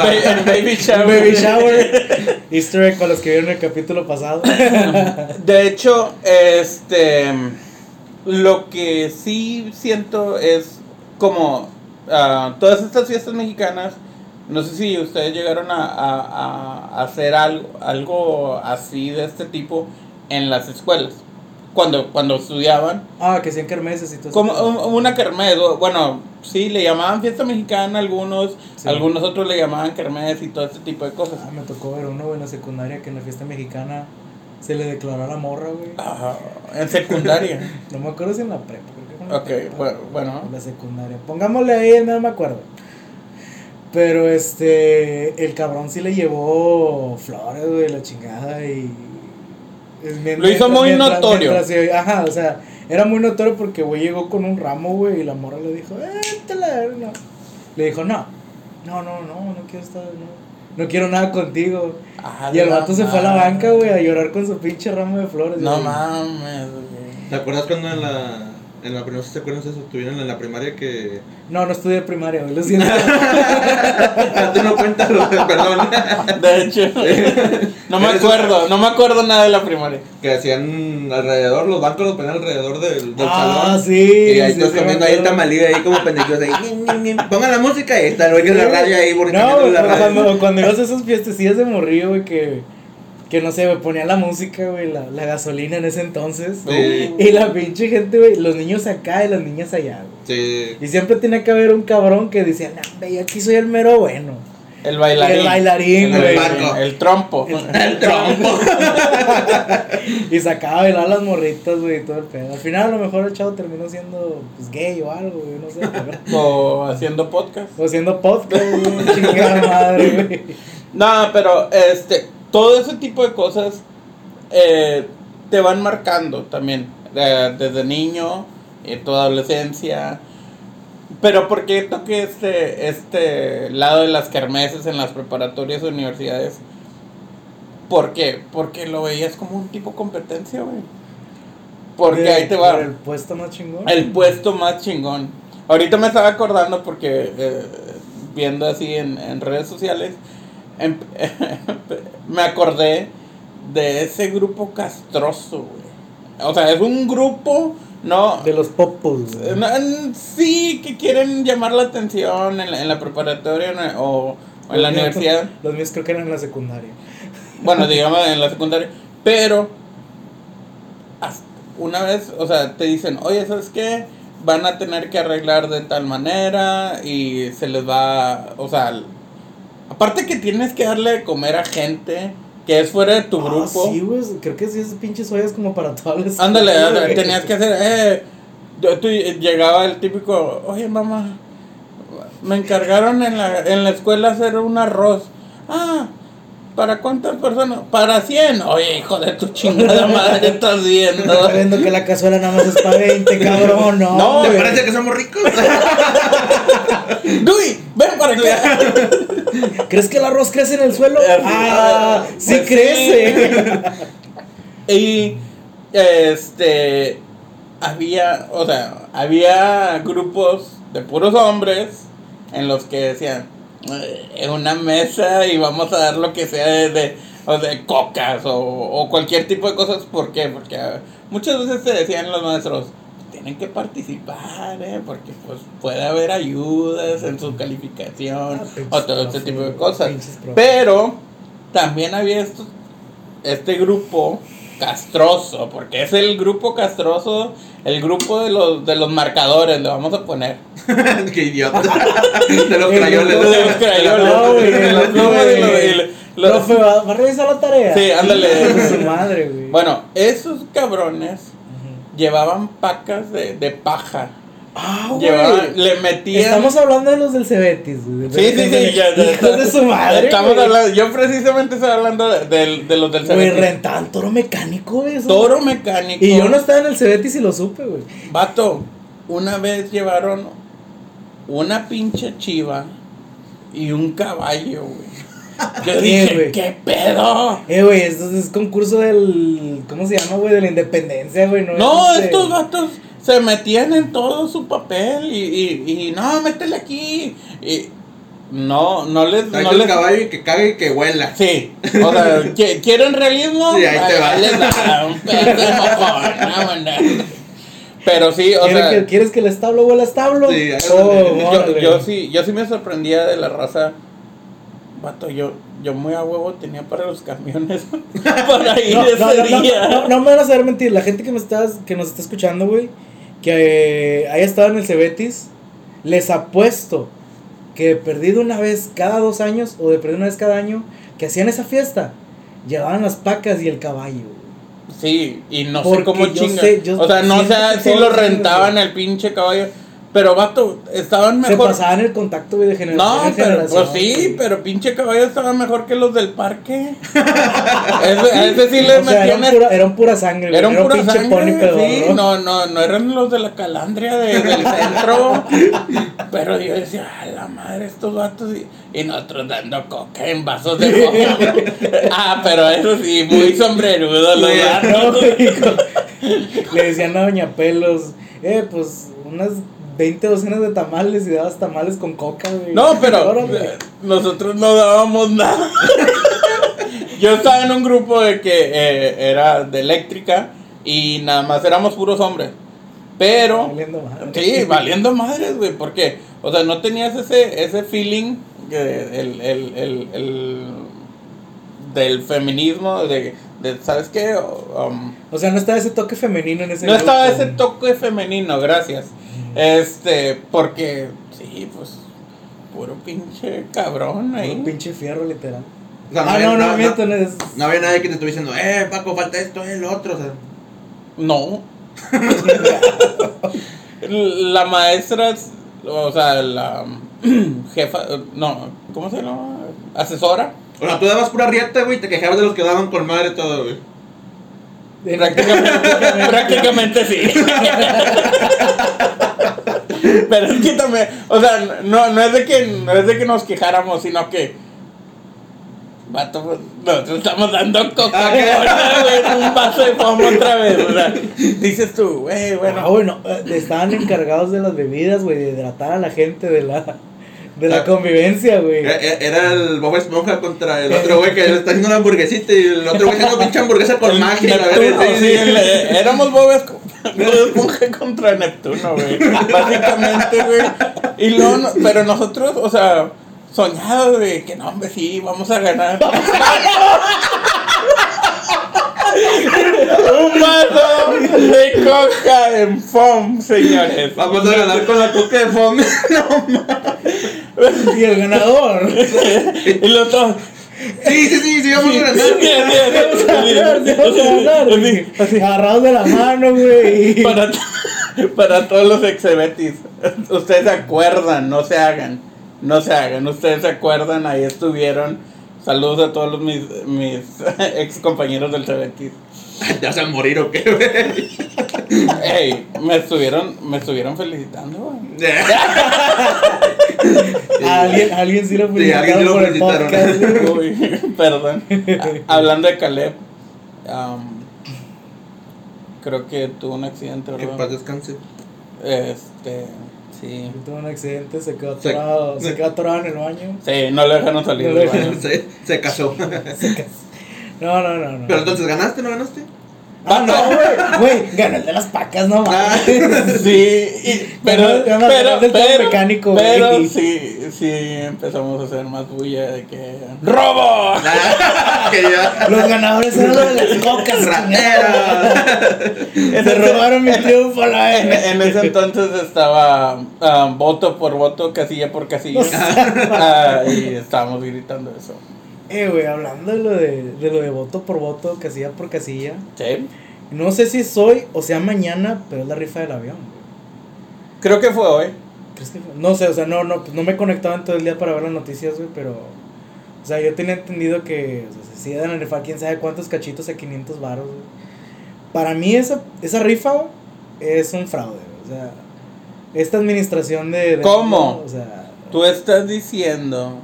baby shower. Baby shower. Easter egg para los que vieron el capítulo pasado. [laughs] De hecho, este lo que sí siento es como ah, todas estas fiestas mexicanas. No sé si ustedes llegaron a, a- a hacer algo, algo así de este tipo en las escuelas. Cuando, cuando estudiaban. Ah, que sean kermeses y todo eso. Como un- una kermés, bueno, sí, le llamaban fiesta mexicana algunos, Sí. algunos otros le llamaban kermés y todo este tipo de cosas. Ah, me tocó ver uno en la secundaria que en la fiesta mexicana se le declaró a la morra, güey. Ah, en secundaria. [laughs] No me acuerdo si en la prepa. en ok, prepa. bueno, bueno. En la secundaria. Pongámosle ahí, no me acuerdo. Pero este, el cabrón sí le llevó flores, güey, la chingada y... Lo hizo muy notorio. mientras ajá, o sea, era muy notorio porque, güey, llegó con un ramo, güey, y la morra le dijo, eh, te la verga". Le dijo, no, no, no, no, no quiero estar, no, no quiero nada contigo. Ah, y el no vato se fue a la banca, güey, a llorar con su pinche ramo de flores. No güey. mames, güey. ¿Te acuerdas cuando en la. En la primera, ¿te acuerdas de eso? Tuvieron en la primaria que. No, no estudié primaria, güey, lo siento. Ah, [laughs] tú no cuentas, perdón. De hecho, no me acuerdo, no me acuerdo nada de la primaria. que hacían alrededor, los bancos los ponían alrededor del, del ah, salón. sí. Y ahí sí, todos comiendo ahí el ahí como pendejos ahí. Pongan la música y ahí está el güey en la radio ahí No, borracheando güey, la radio. cuando, cuando ibas a esas fiestecillas de morrillo, güey, que, que no sé, güey, ponía la música, güey, la, la gasolina en ese entonces. Sí. Y la pinche gente, güey, los niños acá y las niñas allá, güey. Sí. Y siempre tenía que haber un cabrón que decía, no, güey, aquí soy el mero bueno. El bailarín. El bailarín, El güey. banco. El trompo. [laughs] [laughs] El trompo. [laughs] Y sacaba a bailar las morritas, güey, y todo el pedo. Al final, a lo mejor el chavo terminó siendo, pues, gay o algo, güey, no sé. pero- O haciendo podcast. O siendo podcast, güey, chingada madre, güey. No, pero este, todo ese tipo de cosas eh, te van marcando también. eh, desde niño, en tu adolescencia. Pero ¿por qué toqué este, este lado de las kermeses en las preparatorias universidades? ¿Por qué? Porque lo veías como un tipo competencia, güey. Porque De- ahí te va. El puesto más chingón. El puesto más chingón. Ahorita me estaba acordando porque eh, viendo así en, en redes sociales, [laughs] me acordé de ese grupo castroso, güey. O sea, es un grupo, no... De los popos, güey. no, en- sí, que quieren llamar la atención en la, en la preparatoria o, o en la míos- universidad. Los míos creo que eran en la secundaria. Bueno, digamos en la secundaria. Pero una vez, o sea, te dicen, oye, ¿sabes qué? Van a tener que arreglar de tal manera y se les va, o sea, aparte que tienes que darle de comer a gente que es fuera de tu Ah, grupo. sí, güey. Creo que sí, esas pinches ollas como para todas las. Ándale, ándale, tenías que hacer, eh, yo- tú- llegaba el típico, oye mamá, me encargaron en la, en la escuela hacer un arroz. Ah, ¿para cuántas personas? Para 100. Oye, hijo de tu chingada madre, estás viendo. Está viendo que la cazuela nada más es para [laughs] 20, cabrón, no. No, ¿Te parece que somos ricos? [laughs] Dui, ven para acá. [laughs] ¿Crees que el arroz crece en el suelo? Ah, sí Pues crece. Y este había, o sea, había grupos de puros hombres en los que decían "Eh, en una mesa y vamos a dar lo que sea de, de, o de cocas o, o cualquier tipo de cosas. ¿Por qué? Porque ah, muchas veces te decían los maestros, tienen que participar, ¿eh? porque pues puede haber ayudas en su calificación Ah, o todo este tipo de cosas. Pero también había esto, este grupo castroso, porque es el grupo castroso, el grupo de los, de los marcadores, le vamos a poner. [laughs] Qué idiota. De los [laughs] grupo De los el los Profe, ¿va, va a revisar la tarea? Sí, ándale. Su madre, güey. Bueno, esos cabrones Ujú. llevaban pacas de, de paja. Ah, güey. Llevaban, le metían. Estamos hablando de los del Cebetis, güey. Sí, sí, sí, ya, ya, Hijos de su madre. Estamos güey. hablando, yo precisamente estoy hablando de, de- de los del Güey, Cebetis. rentaban toro mecánico, güey. eso. Toro mecánico. Y yo no estaba en el Cebetis y lo supe, güey. Vato, una vez llevaron una pinche chiva y un caballo, güey. [laughs] Yo ¿Qué, dije, güey? ¿qué pedo? Eh, güey, esto es concurso del. ¿Cómo se llama, güey? De la independencia, güey. No, No, es este- estos vatos se metían en todo su papel y, y, y no, métele aquí. Y no, no les. Tráete No el les caballo y que cague y que huela. Sí, o sea, [laughs] ¿qui- ¿quieren realismo? Sí, ahí te va. les da un [laughs] mojón, vámonos. Pero sí, o ¿Quieres, sea, que, ¿Quieres que el establo huela a establo? Sí, Oh, yo, yo sí, yo sí me sorprendía de la raza. Vato, yo, yo muy a huevo tenía para los camiones [laughs] para ir No, ese no, no, no, día. no, no me van a saber mentir. La gente que, me estás, que nos está escuchando, güey, que eh, haya estado en el Cebetis, les apuesto que de perdido una vez cada dos años o de perdido una vez cada año, que hacían esa fiesta, llevaban las pacas y el caballo. Sí, y no sé cómo chingan. sé, yo o sea, no sé si lo rentaban el pinche caballo. Pero, vato, estaban Se mejor. pasaban el contacto, güey, de generación No, pero generación. pues sí, güey. pero pinche caballo estaba mejor que los del parque. [laughs] ese, a ese sí le O sea, eran pura, eran pura sangre, güey. Era un Era pura pinche sangre, sí, no, no, no eran los de la calandria de- del centro. Pero yo decía, a la madre, estos vatos. Y, y nosotros dando coca en vasos de coca. [laughs] ah, pero eso sí, muy sombrerudo los vatos. No, [laughs] Le decían a Doña Pelos, eh, pues unas 20 docenas de tamales y dabas tamales con coca, güey. No, pero Órale. eh, nosotros no dábamos nada. Yo estaba en un grupo de que eh, era de eléctrica y nada más éramos puros hombres. Pero, Valiendo madre. sí, valiendo madres, güey, porque, o sea, no tenías ese, ese feeling que el, el, el, el- del feminismo, de, de ¿sabes qué? Um, O sea, no estaba ese toque femenino en ese no estaba ese toque femenino, gracias. Este, porque, sí, pues, puro pinche cabrón ahí. Un pinche fierro, literal. O sea, ah, había- no, no, miento, no es. no había nadie que te estuviera diciendo, eh, Paco, falta esto, el otro. O sea, No. [laughs] la maestra, o sea, la jefa, no, ¿cómo se llama? Asesora. o sea, tú dabas pura rieta, güey, y te quejabas de los que daban con madre todo, güey. En- Prácticamente, prácticamente sí. Pero es que también, o sea, no, no, es de que, no es de que nos quejáramos, sino que, vato, pues, nosotros estamos dando Coca-Cola, güey, un vaso de foam otra vez, o sea, dices tú, güey, Ah, bueno, bueno, eh, estaban encargados de las bebidas, güey, de hidratar a la gente de la, de la Ah. convivencia, güey. Era, era el Bob Esponja contra el otro [laughs] güey que le está haciendo una hamburguesita y el otro güey haciendo pinche hamburguesa con magia. Neptuno, sí, el- eh, éramos [laughs] Bob Esponja contra Neptuno, güey. Básicamente, güey. Y luego, no- pero nosotros, o sea, soñados, güey, que no, hombre, sí, vamos a ganar. [laughs] Un vaso de coca en foam, señores. Vamos a ganar con la coca de foam. [laughs] Y el ganador. Y los dos. sí, sí, sí, sí, vamos a ganar. Vamos a ganar, sí, vamos a ganar, güey. Agarrados de la mano, güey. Para, [laughs] para todos los exebetis, ustedes se acuerdan, no se hagan, no se hagan, ustedes se acuerdan, ahí estuvieron. Saludos a todos los mis, mis [laughs] ex compañeros del Cebetis. ¿Te [laughs] vas a morir o qué, güey? Ey, me estuvieron, me estuvieron felicitando, güey. [laughs] Alguien, alguien sí lo Sí, sí felicitaron lo por el felicitaron. podcast. Uy, perdón. Hablando de Caleb, am, creo que tuvo un accidente, Que ¿verdad? paz descanse. Este, sí. Tuvo un accidente, se quedó Se- atorado, se quedó atorado en el baño. Sí, no le dejaron salir No del baño. Se, se casó. [laughs] Se casó. No, no, no, no. Pero entonces, ¿ganaste o no ganaste? Ah, no, güey. Güey, ganó el de las pacas, no Ah. mames. Sí, y- pero, Pero- pero, pero- del todo pero, mecánico, pero güey. sí, sí empezamos a hacer más bulla de que ¡Robo! que ya. Los ganadores eran los de las cocas. ¡Ratera! Se robaron mi triunfo, la En, en ese entonces estaba ah, voto por voto, casilla por casilla. O sea. Ah, y estábamos gritando eso. Eh, güey, hablando de lo de, de lo de voto por voto, casilla por casilla. Sí. No sé si es hoy o sea mañana, pero es la rifa del avión. Creo que fue hoy. ¿Crees que fue? No sé, o sea, no, no, pues no me he conectado en todo el día para ver las noticias, güey, pero. O sea, yo tenía entendido que o sea, se iban a rifar quién sabe cuántos cachitos a 500 baros, güey. Para mí, esa, esa rifa es un fraude, güey. O sea, esta administración de. de- ¿Cómo? O sea. Tú estás diciendo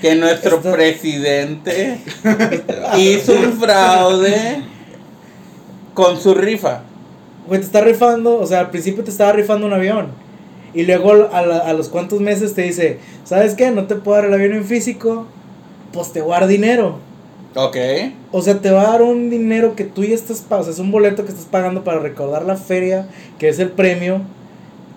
que nuestro Esto- presidente [laughs] hizo un fraude con su rifa. Güey, te está rifando, o sea, al principio te estaba rifando un avión. Y luego a, la- a los cuantos meses te dice, ¿sabes qué? No te puedo dar el avión en físico, pues te voy a dar dinero. Ok. O sea, te va a dar un dinero que tú ya estás pagando, o sea, es un boleto que estás pagando para recordar la feria, que es el premio,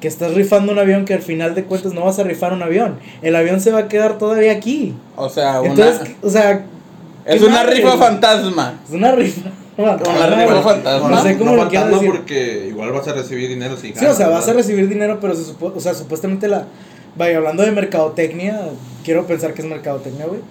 que estás rifando un avión que al final de cuentas no vas a rifar un avión. El avión se va a quedar todavía aquí. O sea, una, Entonces, o sea, es una madre, rifa fantasma. es una rifa. Una rifa fantasma. No sé cómo no lo fantasma decir. porque igual vas a recibir dinero si Sí, o sea, vas a recibir dinero, pero se supo- o sea, supuestamente la... Vaya, hablando de mercadotecnia, quiero pensar que es mercadotecnia, güey.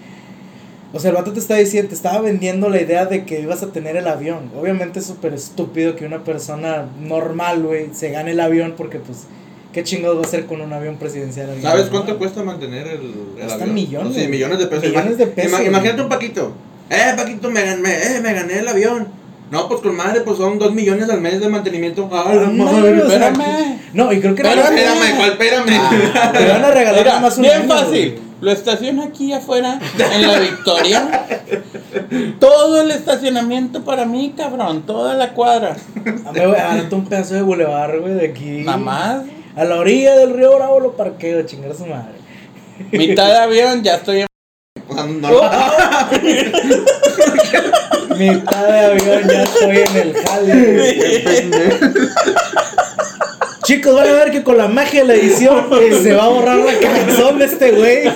O sea, el vato te está diciendo, te estaba vendiendo la idea de que ibas a tener el avión. Obviamente es súper estúpido que una persona normal, güey, se gane el avión porque, pues, ¿qué chingados va a hacer con un avión presidencial? ¿Sabes cuánto cuesta mantener el, el Cuesta avión? millones. Sí, millones de pesos. Millones de pesos, Ima- güey. imagínate un Paquito. Eh, Paquito, me, gan- me, eh, me gané el avión. No, pues con madre, pues son dos millones al mes de mantenimiento. La Ah, no, madre. o sea, espérame. No, y creo que... Era- espérame, ¿cuál espérame? Ah. Te van a regalar Mira, nomás un bien año, fácil. güey. Lo estaciona aquí afuera, en la Victoria. Todo el estacionamiento para mí, cabrón. Toda la cuadra. A ver, güey, agárrate un pedazo de bulevar, güey, de aquí. Más. A la orilla del río Bravo lo parqueo, chingar a su madre. Mitad de avión, ya estoy en. O sea, no- [laughs] Mitad de avión, ya estoy en el jale. Chicos, van a ver que con la magia de la edición se va a borrar la canción de este güey.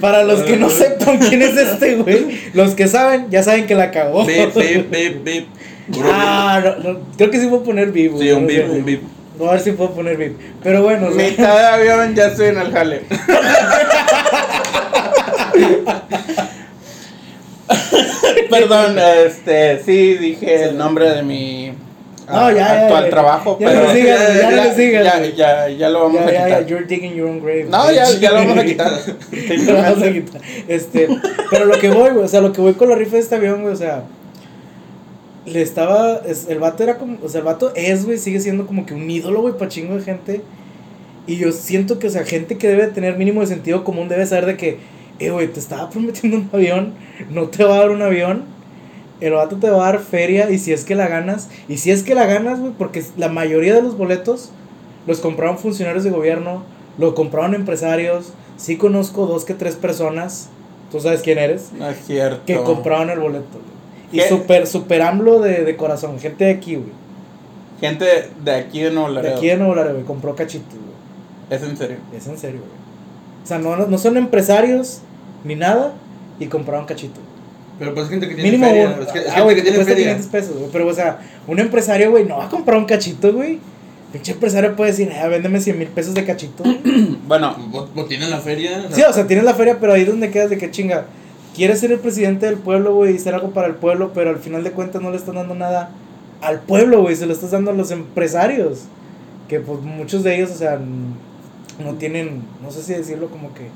Para los que no sepan quién es este güey, los que saben, ya saben que la cagó. Bip, bip, bip, bip. Ah, no, no, creo que sí puedo poner vivo. Sí, un bip, un bip. No, a ver si puedo poner VIP. Pero bueno, sea, Mitad de avión, ya estoy en el jale. [laughs] Perdón, este, sí dije el nombre de mi No, ya, ya, actual ya. trabajo, Ya pero ya ya, ya, ya, ya lo vamos ya, a ya, ya, quitar. you're digging your own grave. No, ya, ya lo vamos a quitar. [laughs] Lo vamos a quitar. Este, pero lo que voy, güey, o sea, lo que voy con la rifa de este avión, güey, o sea, le estaba, es- el vato era como, o sea, el vato es, güey, sigue siendo como que un ídolo, güey, para chingo de gente. Y yo siento que, o sea, gente que debe tener mínimo de sentido común debe saber de que, eh, güey, te estaba prometiendo un avión, no te va a dar un avión. El vato te va a dar feria y si es que la ganas, y si es que la ganas, güey, porque la mayoría de los boletos los compraron funcionarios de gobierno, lo compraron empresarios. Sí conozco dos que tres personas, tú sabes quién eres, No es cierto. que compraron el boleto. Y ¿Qué? super, super AMLO de, de corazón, gente de aquí, güey. Gente de aquí de Nuevo De Laredo. aquí de Nuevo Laredo, güey, compró cachitos, güey. Es en serio. Es en serio, güey. O sea, no, no, no son empresarios ni nada y compraron cachitos. Pero pues es gente que tiene Mínimo feria. uno. Es que, es Ah, gente güey, que tiene feria. 500 pesos, güey. Pero, o sea, un empresario, güey, no va a comprar un cachito, güey. Pinche empresario puede decir, ah, véndeme 100 mil pesos de cachito. [clears throat] Bueno, ¿Vos, vos tienen la feria? Sí, o sea, tienes la feria, pero ahí es donde quedas de que chinga. Quieres ser el presidente del pueblo, güey, y hacer algo para el pueblo, pero al final de cuentas no le estás dando nada al pueblo, güey, se lo estás dando a los empresarios. Que pues muchos de ellos, o sea, no tienen, no sé si decirlo como que,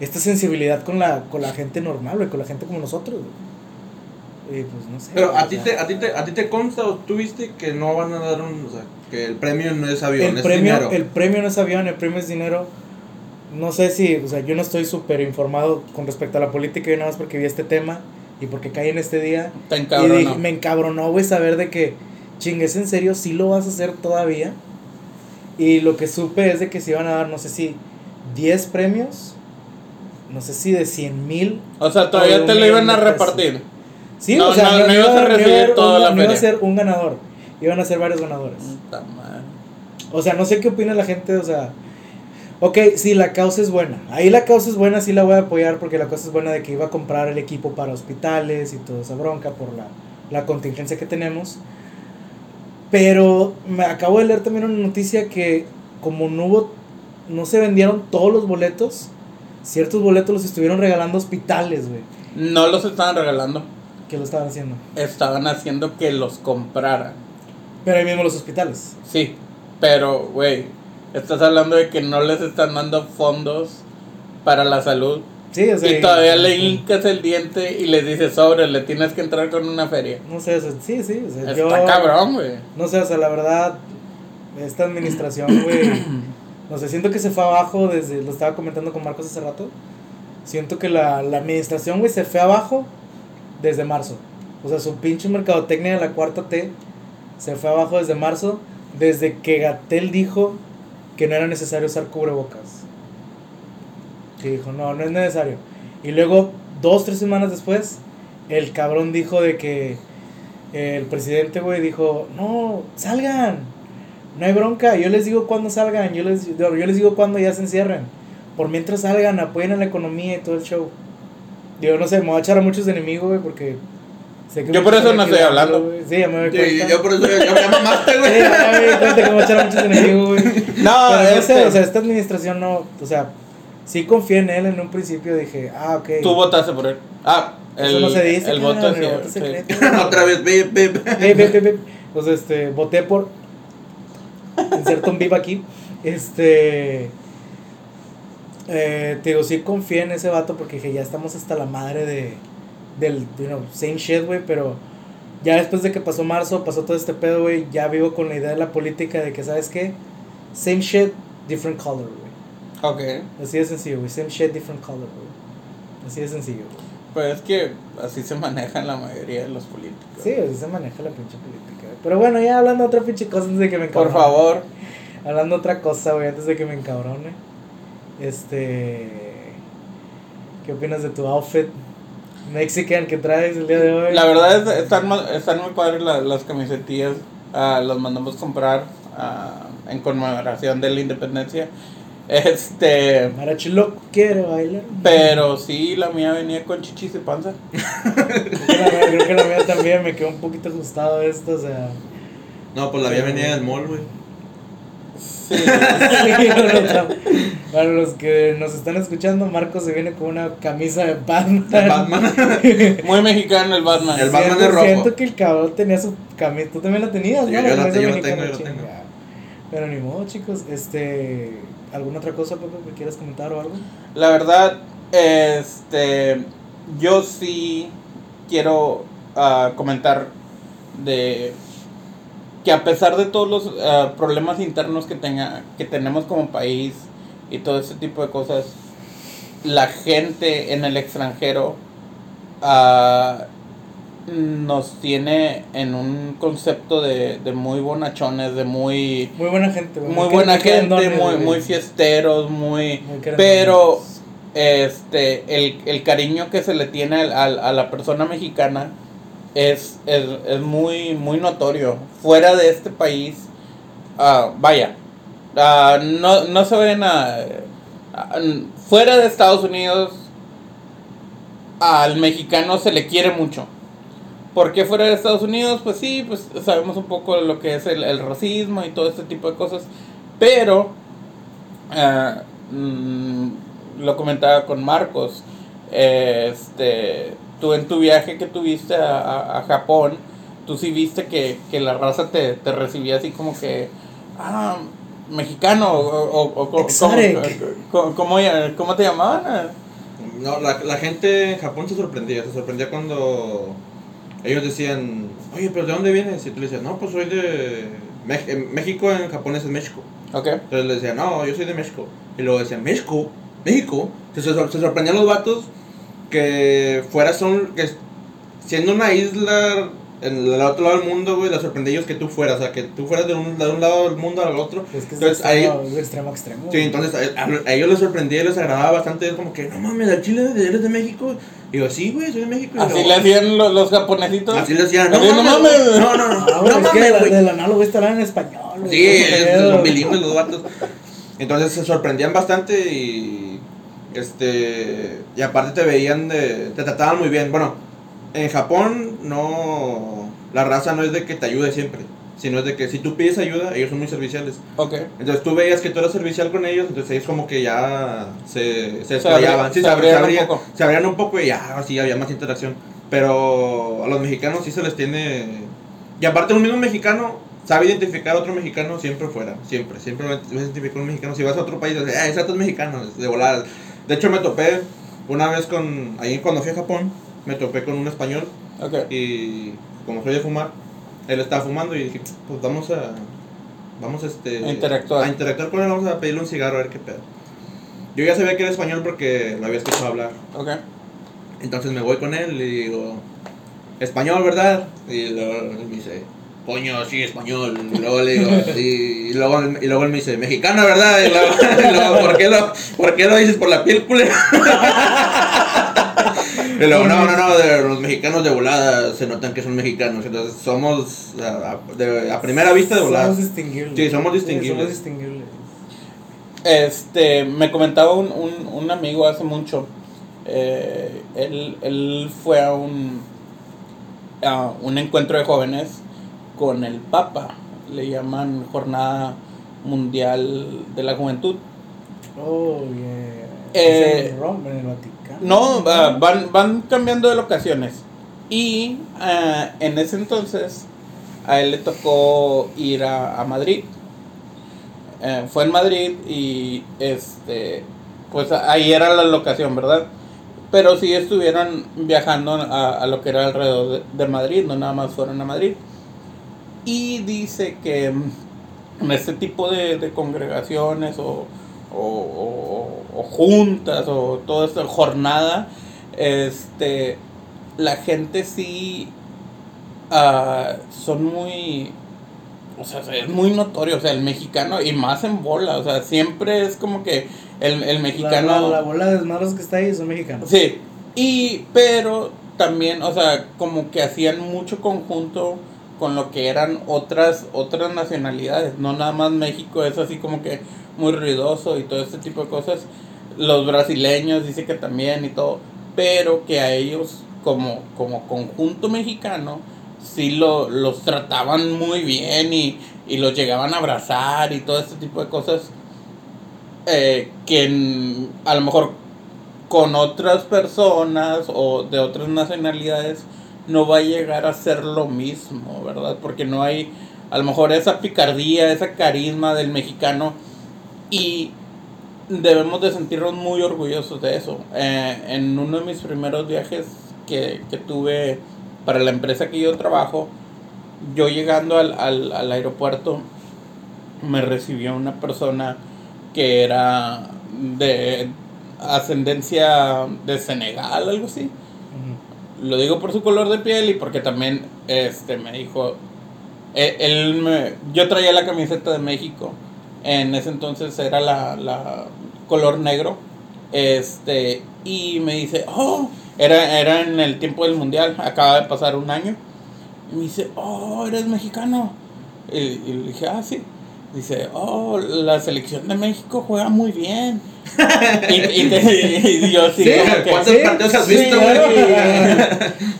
esta sensibilidad con la, con la gente normal, güey, con la gente como nosotros, güey. Y pues no sé. Pero a ti, te, a, ti te, a ti te consta o tú viste que no van a dar un. O sea, que el premio no es avión, el es premio, dinero. el premio no es avión, el premio es dinero. No sé si, o sea, yo no estoy súper informado con respecto a la política, yo nada más porque vi este tema y porque caí en este día. te Y encabronó. dije- me encabronó, güey, saber de que, chingues, en serio, sí lo vas a hacer todavía. Y lo que supe es de que se iban a dar, no sé si, 10 premios, no sé si de 100 mil. O sea, todavía o te lo iban a repartir. Sí, No, o sea, no, no, no ibas a recibir iba a haber toda la no iba a ser un ganador, iban a ser varios ganadores. Puta madre. O sea, no sé qué opina la gente, o sea, ok, sí, la causa es buena. Ahí la causa es buena, sí la voy a apoyar porque la causa es buena de que iba a comprar el equipo para hospitales y toda esa bronca por la, la contingencia que tenemos. Pero me acabo de leer también una noticia que como no hubo, no se vendieron todos los boletos, ciertos boletos los estuvieron regalando a hospitales, güey, No los estaban regalando, que lo estaban haciendo. estaban haciendo que los compraran. Pero ahí mismo los hospitales. Sí, pero, güey, estás hablando de que no les están dando fondos para la salud. Sí, o sea, y todavía le hincas el diente y les dices, sobre, le tienes que entrar con una feria. No sé, o sea, sí, sí, o sea, Está yo- cabrón, güey. No sé, o sea, la verdad, esta administración, güey, [clears throat] no sé, siento que se fue abajo desde, lo estaba comentando con Marcos hace rato, siento que la, la administración, güey, se fue abajo desde marzo. O sea, su pinche mercadotecnia de la cuarta T se fue abajo desde marzo, desde que Gatel dijo que no era necesario usar cubrebocas. Que dijo, no, no es necesario. Y luego, dos, tres semanas después, el cabrón dijo de que el presidente, güey, dijo, no, salgan, no hay bronca, yo les digo cuándo salgan, yo les, yo les digo cuándo ya se encierren. Por mientras salgan, apoyen a la economía y todo el show. Digo, no sé, me voy a echar a muchos enemigos, güey, porque... sé que Yo por eso no estoy hablando. güey. Sí, ya me doy Sí, cuenta. yo por eso ya me mamaste, Sí, güey. ya me di cuenta que me voy a echar a muchos enemigos, güey. No, Pero no este, sé, o sea, esta administración no, o sea, sí confié en él en un principio, dije, ah, ok. tú votaste por él. Ah, el, Eso no se dice, el voto, sí, sí. secreto. [laughs] Otra vez, ve, ve, ve. Ve, ve, ve, ve. Pues este, voté por. Inserto un vivo aquí. Este. Eh, te digo, sí confié en ese vato porque dije, ya estamos hasta la madre de. Del, you know, same shit, güey, pero. Ya después de que pasó marzo, pasó todo este pedo, güey, ya vivo con la idea de la política de que, ¿sabes qué? Same shit, different color, güey. Ok. Así de sencillo, güey. Same shit, different color, güey. Así de sencillo, güey. Pues es que así se manejan la mayoría de los políticos. Sí, así se maneja la pinche política. Pero bueno, ya hablando de otra pinche cosa antes de que me Por encabrone. favor. [laughs] Hablando otra cosa, güey, antes de que me encabrone. Este. ¿Qué opinas de tu outfit Mexican que traes el día de hoy? La verdad es, están, están muy padres la- las camisetillas. ah, las mandamos comprar ah, en conmemoración de la independencia. Este. Marachi loco quiere bailar. Pero sí, la mía venía con chichis y panza. Creo que, la mía, creo que la mía también me quedó un poquito ajustado esto, o sea. No, pues la vida venía del mall, güey. Sí. Sí, no, no, no. Para los que nos están escuchando, Marcos se viene con una camisa de Batman. El Batman. [laughs] Muy mexicano el Batman. El Batman Siento- es rojo. Siento que el cabrón tenía su camisa. Tú también la tenías, Sí, ¿no? yo la- camisa yo la mexicana, tengo, yo la tengo. chinga. Pero ni modo, chicos. Este. ¿Alguna otra cosa, Pepe, que quieras comentar o algo? La verdad, este, yo sí quiero ah, comentar de que a pesar de todos los ah, problemas internos que tenga, que tenemos como país y todo ese tipo de cosas, la gente en el extranjero ah, nos tiene en un concepto de, de muy bonachones, de muy Muy buena gente, muy buena gente, muy, muy fiesteros, muy... Pero este el, el cariño que se le tiene al- al- a la persona mexicana es, es, es muy, muy notorio. Fuera de este país, ah, vaya, ah, no, no se ven a, Fuera de Estados Unidos, al mexicano se le quiere mucho. ¿Por qué fuera de Estados Unidos? Pues sí, pues sabemos un poco lo que es el, el racismo y todo este tipo de cosas. Pero, mm, lo comentaba con Marcos, este, tú en tu viaje que tuviste a, a- a Japón, tú sí viste que, que la raza te, te recibía así como que, ah, mexicano, o, o, o- o- Exotic. ¿cómo, cómo, cómo te llamaban? No, la, la gente en Japón se sorprendía. Se sorprendía cuando ellos decían, oye, pero ¿de dónde vienes? Y tú le decías, no, pues soy de México, en japonés es México. Ok. Entonces le decían, no, yo soy de México. Y luego decían, México, México. Entonces se, se sorprendían los vatos que fuera son, que siendo una isla en el otro lado del mundo, güey, la sorprendía a ellos que tú fueras, o sea, que tú fueras de un, de un lado del mundo al otro. Es que es Entonces, ahí- extremo, de extremo a extremo. Sí, entonces a, a- a ellos les sorprendía y les agradaba bastante, es como que, no mames, al chile eres de México. Y yo, sí, güey, soy de México. Así le hacían los, los japonesitos. Así le decían, no, no mames, no, no, no, Ah, no es que mames, del análogo estará en español. güey. Sí, es- son bilingües los vatos. Entonces se sorprendían bastante y. Este. Y aparte te veían de. Te trataban muy bien. Bueno, en Japón no. La raza no es de que te ayude siempre. Sino es de que si tú pides ayuda, ellos son muy serviciales. Ok. Entonces tú veías que tú eras servicial con ellos, entonces ellos como que ya se, se Se Sí, se se, abri- se abrían un poco. se abrían un poco y ya así había más interacción. Pero a los mexicanos sí se les tiene. Y aparte, un mismo mexicano sabe identificar a otro mexicano siempre fuera. Siempre, siempre va a un mexicano. Si vas a otro país, dices, ah, ese es mexicano, de volada. De hecho, me topé una vez con. Ahí cuando fui a Japón, me topé con un español Ok. y como soy de fumar, él estaba fumando y dije, pues vamos a. Vamos este, A interactuar. a interactuar con él, vamos a pedirle un cigarro a ver qué pedo. Yo ya sabía que era español porque lo había escuchado hablar. Ok. Entonces me voy con él y digo, español, ¿verdad? Y luego él me dice, coño, sí, español. Y luego le digo, y, y luego, y luego él me dice, mexicano, ¿verdad? Y luego, [laughs] y luego, ¿por, qué lo, ¿por qué lo dices por la piel, culera? [laughs] Y luego, no, no, no, de los mexicanos de volada se notan que son mexicanos. Entonces somos a, a- de- a primera vista de volada. Somos distinguibles. Sí, somos Sí, distinguibles. somos distinguibles. Este, me comentaba un, un, un amigo hace mucho. eh, él, él fue a un, a un encuentro de jóvenes con el Papa. Le llaman Jornada Mundial de la Juventud. Oh, yeah. Eh, ¿Es en Roma, en el Vaticano? No, van, van cambiando de locaciones. Y ah, en ese entonces a él le tocó ir a, a Madrid. Eh, fue en Madrid y este pues ahí era la locación, ¿verdad? Pero sí estuvieron viajando a, a lo que era alrededor de, de Madrid, no nada más fueron a Madrid. Y dice que mm, en este tipo de, de congregaciones o, o, o- o juntas o toda esta jornada, este, la gente sí ah, son muy, o sea, es muy notorio, o sea, el mexicano y más en bola, o sea, siempre es como que el, el La, mexicano... la, la bola de desmadros que está ahí son mexicanos. Sí, y pero también, o sea, como que hacían mucho conjunto con lo que eran otras otras nacionalidades, no nada más México es así como que muy ruidoso y todo este tipo de cosas. Los brasileños dice que también y todo, pero que a ellos como como conjunto mexicano sí lo, los trataban muy bien y, y los llegaban a abrazar y todo este tipo de cosas eh, que a lo mejor con otras personas o de otras nacionalidades no va a llegar a ser lo mismo, ¿verdad? Porque no hay a lo mejor esa picardía, esa carisma del mexicano y debemos de sentirnos muy orgullosos de eso. Eh, en uno de mis primeros viajes que, que tuve para la empresa que yo trabajo, yo llegando al, al, al aeropuerto me recibió una persona que era de ascendencia de Senegal, algo así. Lo digo por su color de piel y porque también este me dijo eh, él me- yo traía la camiseta de México. En ese entonces era la, la color negro. Este y me dice, "Oh, era era en el tiempo del mundial, acaba de pasar un año." Y me dice, "Oh, eres mexicano." Y, y le dije, "Ah, sí." Dice, "Oh, la selección de México juega muy bien." Y, y te- y yo sí, Sí, como que- ¿cuántos partidos has visto, güey?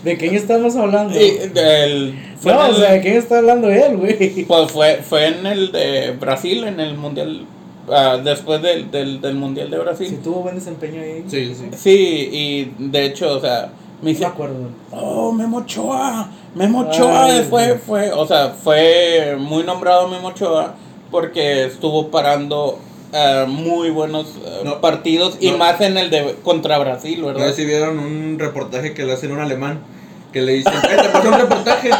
¿De quién estamos hablando? Y del- fue no, o sea, ¿de quién está hablando él, güey? pues fue, fue en el de Brasil, en el mundial, ah, después del, del, del mundial de Si Brasil. tuvo buen desempeño ahí. Sí, sí. Sí, y de hecho, o sea, me No me acuerdo. oh, Memo Ochoa, Memo Ochoa, Ay, fue, Dios. fue, o sea, fue muy nombrado Memo Ochoa porque estuvo parando ah, muy buenos No, partidos y no. más en el de contra Brasil, No ¿verdad? sé si vieron un reportaje que le hacen un alemán. Que le dicen, "Eh, te pasó un reportaje.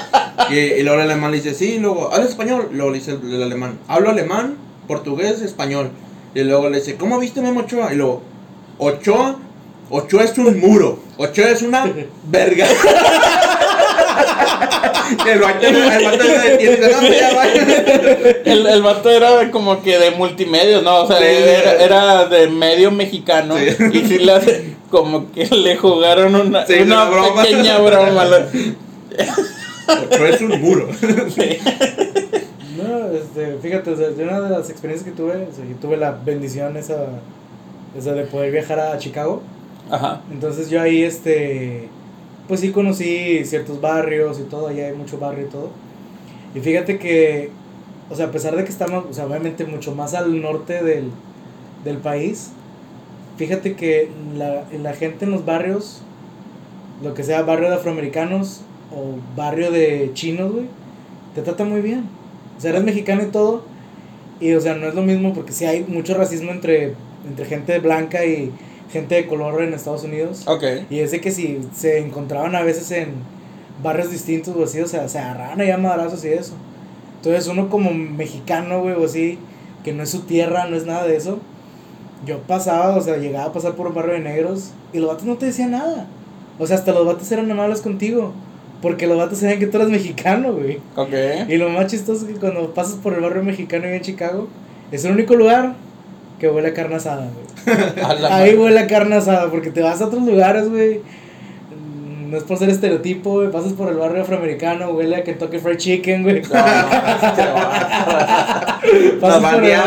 Y, y luego el alemán le dice, sí, y luego, habla español. Luego le dice el, el alemán, hablo alemán, portugués, español. Y luego le dice, ¿cómo viste Memo Ochoa? Y luego, Ochoa, Ochoa es un muro. Ochoa es una verga. [laughs] [laughs] el vato, el vato se detiene, no, ya vaya. El, el vato era como que de multimedia, ¿no? O sea, Sí. era, era de medio mexicano. Sí. Y sí le, como que le jugaron una, Sí, una broma. pequeña broma. Pero es un muro. Sí. No, este, fíjate, o sea, yo una de las experiencias que tuve, o sea, yo tuve la bendición esa, esa de poder viajar a Chicago. Ajá. Entonces yo ahí, este, pues sí conocí ciertos barrios y todo, allá hay mucho barrio y todo. Y fíjate que, o sea, a pesar de que estamos, o sea, obviamente mucho más al norte del, del país, fíjate que la, la gente en los barrios, lo que sea barrio de afroamericanos o barrio de chinos, güey, te trata muy bien. O sea, eres mexicano y todo. Y, o sea, no es lo mismo porque sí hay mucho racismo entre, entre gente blanca y gente de color en Estados Unidos. Ok. Y es de que si se encontraban a veces en barrios distintos o así, o sea, se agarraban allá madrazos y eso. Entonces uno como mexicano, güey, o así, que no es su tierra, no es nada de eso. Yo pasaba, o sea, llegaba a pasar por un barrio de negros y los vatos no te decían nada. O sea, hasta los vatos eran amables contigo. Porque los vatos sabían que tú eras mexicano, güey. Ok. Y lo más chistoso es que cuando pasas por el barrio mexicano ahí en Chicago, es el único lugar que huele a carne asada, güey. Ahí huele a carne asada, porque te vas a otros lugares, güey. mm, No es por ser estereotipo, güey. Pasas por el barrio afroamericano, huele a Kentucky Fried Chicken, güey. No, este por el barrio-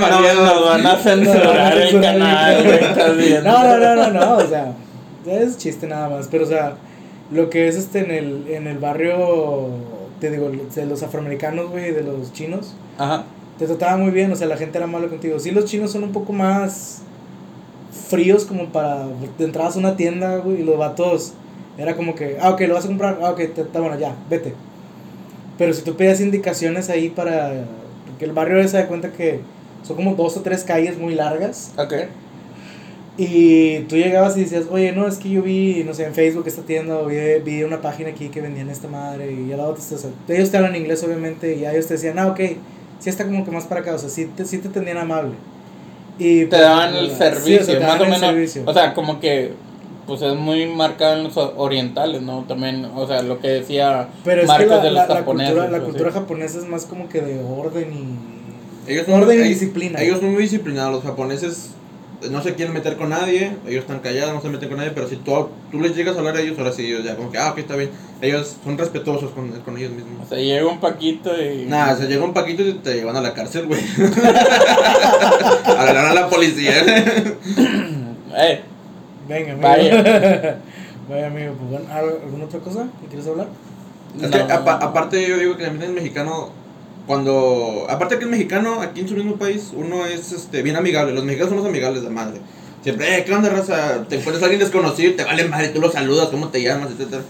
No, nos van a censurar el censurar el canal, canal. güey. Estás viendo. No, no, no, no, no, o sea, es chiste nada más, pero o sea, lo que es este en el, en el barrio, te digo, de los afroamericanos, güey, de los chinos, Ajá. te trataba muy bien, o sea, la gente era amable contigo. Sí, los chinos son un poco más fríos como para, te entrabas a una tienda, güey, y los vatos, era como que, ah, ok, lo vas a comprar, ah, ok, está bueno, ya, vete. Pero si tú pedías indicaciones ahí para, porque el barrio se da cuenta que son como dos o tres calles muy largas, Ok. y tú llegabas y decías, oye, no, es que yo vi, no sé, en Facebook esta tienda, o vi, vi una página aquí que vendían esta madre, y ya la otra, o sea, ellos te hablan inglés, obviamente, y ya ellos te decían, ah, ok, sí está como que más para acá, o sea, sí te, sí te tenían amable. Y, Te daban el sí, servicio, o sea, más o menos. servicio. O sea, como que. Pues es muy marcado en los orientales, ¿no? También, o sea, lo que decía Pero es que Marcos la, de los la- la japoneses. cultura, la pues, cultura sí. japonesa es más como que de orden y... Ellos son, orden y ellos- disciplina. Ellos son muy disciplinados, los japoneses no se quieren meter con nadie, ellos están callados, no se meten con nadie, pero si tú, tú les llegas a hablar a ellos, ahora sí, ellos ya como que, ah, ok, está bien. Ellos son respetuosos con, con ellos O mismos. sea, llega un Paquito y. Nada, se llega un paquito y te llevan a la cárcel, güey. [laughs] Hablar a la policía. Eh, Venga, amigo. Vaya. [laughs] Vaya, amigo, pues bueno, ¿al- ¿alguna otra cosa que quieres hablar? Es que no. apa- aparte yo digo que también el mexicano, cuando, aparte que el mexicano aquí en su mismo país, uno es este, bien amigable, los mexicanos somos amigables de madre. Siempre, eh, ¿qué onda, raza? Te encuentras a alguien desconocido te vale madre, tú lo saludas, cómo te llamas, etcétera.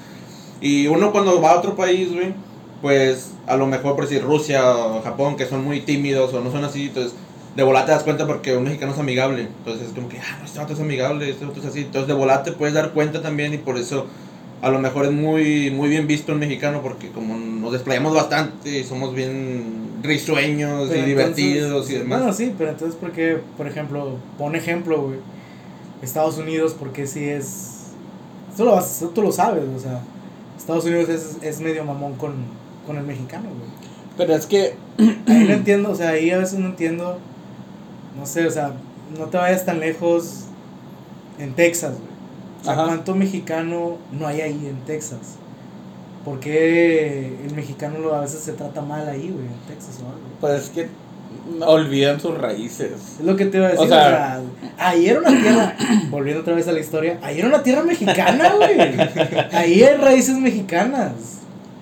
Y uno cuando va a otro país, güey, pues a lo mejor por decir Rusia o Japón, que son muy tímidos o no son así, entonces de volada te das cuenta porque un mexicano es amigable. Entonces es como que, ah, no, este otro es amigable, este otro es así. Entonces de volada te puedes dar cuenta también y por eso a lo mejor es muy, muy bien visto el mexicano porque como nos desplayamos bastante y somos bien risueños Pero y divertidos y demás. Bueno, sí, pero entonces, ¿por qué, por ejemplo, pon ejemplo, güey, Estados Unidos, porque sí es... Tú lo, vas- tú lo sabes, o sea, Estados Unidos es, es medio mamón con, con el mexicano, güey. pero es que. Ahí no entiendo, o sea, ahí a veces no entiendo, no sé, o sea, no te vayas tan lejos en Texas, güey. O sea, Ajá. ¿cuánto mexicano no hay ahí en Texas? ¿Por qué el mexicano lo, a veces se trata mal ahí, güey, en Texas o algo? Pues es que olvidan sus raíces. Es lo que te iba a decir, O o sea- ahí era una tierra, [coughs] volviendo otra vez a la historia, ahí era una tierra mexicana, güey. Ahí hay raíces mexicanas.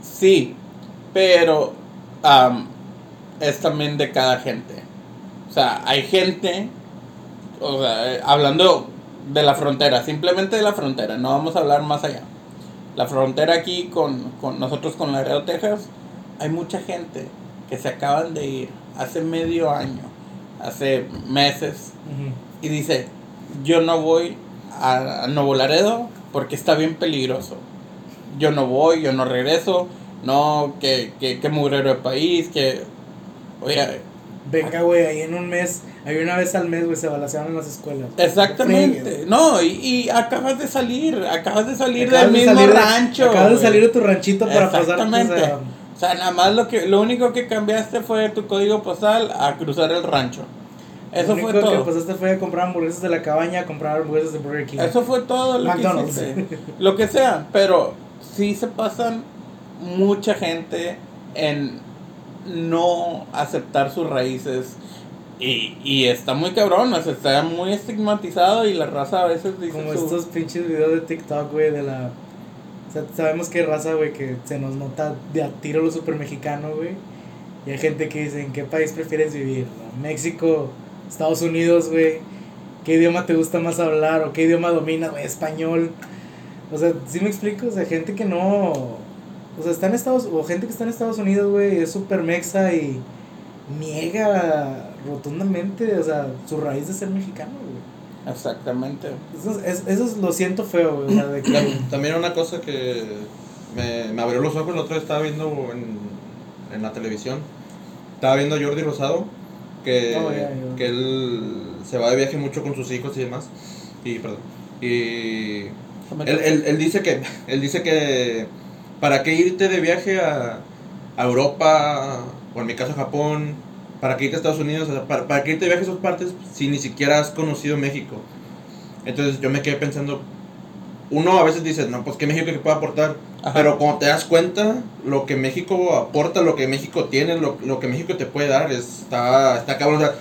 Sí, pero es también de cada gente. O sea, hay gente, o sea, eh, hablando de la frontera, simplemente de la frontera, no vamos a hablar más allá. La frontera aquí con, con nosotros con Laredo, Texas, hay mucha gente que se acaban de ir hace medio año, hace meses, y dice, yo no voy a, a Nuevo Laredo porque está bien peligroso. Yo no voy, yo no regreso, no, que, que, que mugrero de país, que, oye, Venga, güey, ahí en un mes, ahí una vez al mes, güey, se balanceaban en las escuelas. Exactamente. No, y, y acabas de salir, acabas de salir del mismo rancho. acabas de salir de tu ranchito para pasar. Exactamente. O sea, nada más lo que lo único que cambiaste fue tu código postal a cruzar el rancho. Eso lo fue único todo. que pasaste fue a comprar hamburguesas de la cabaña, a comprar hamburguesas de Burger King. Eso fue todo lo McDonald's. que hiciste. Lo que sea, pero sí se pasan mucha gente en no aceptar sus raíces. Y, y está muy cabrón, o sea, está muy estigmatizado y la raza a veces dice Como su- estos pinches videos de TikTok, güey, de la... O sea, sabemos que hay raza, güey, que se nos nota de a tiro lo super mexicano, güey. Y hay gente que dice, ¿en qué país prefieres vivir? ¿México, Estados Unidos, güey? ¿Qué idioma te gusta más hablar? ¿O qué idioma dominas, güey? Español. O sea, ¿sí me explico? O sea, gente que no... O sea, está en Estados... O gente que está en Estados Unidos, güey, es súper mexa y niega rotundamente, o sea, su raíz de ser mexicano, güey. Exactamente. Eso, es, eso es- lo siento feo, güey. O sea, de que. Tam- También una cosa que me, me abrió los ojos, la otra vez estaba viendo en, en la televisión, estaba viendo a Jordi Rosado, que, Oh, que él se va de viaje mucho con sus hijos y demás, y perdón, y él, él, él dice que, él dice que, ¿para qué irte de viaje a, a Europa, o en mi caso a Japón, para qué irte a Estados Unidos, o sea, para, para qué irte de viaje a esas partes si ni siquiera has conocido México? Entonces yo me quedé pensando, uno a veces dice, no, pues qué México que puede aportar, Ajá. pero cuando te das cuenta, lo que México aporta, lo que México tiene, lo, lo que México te puede dar, está, está cabrón, o sea,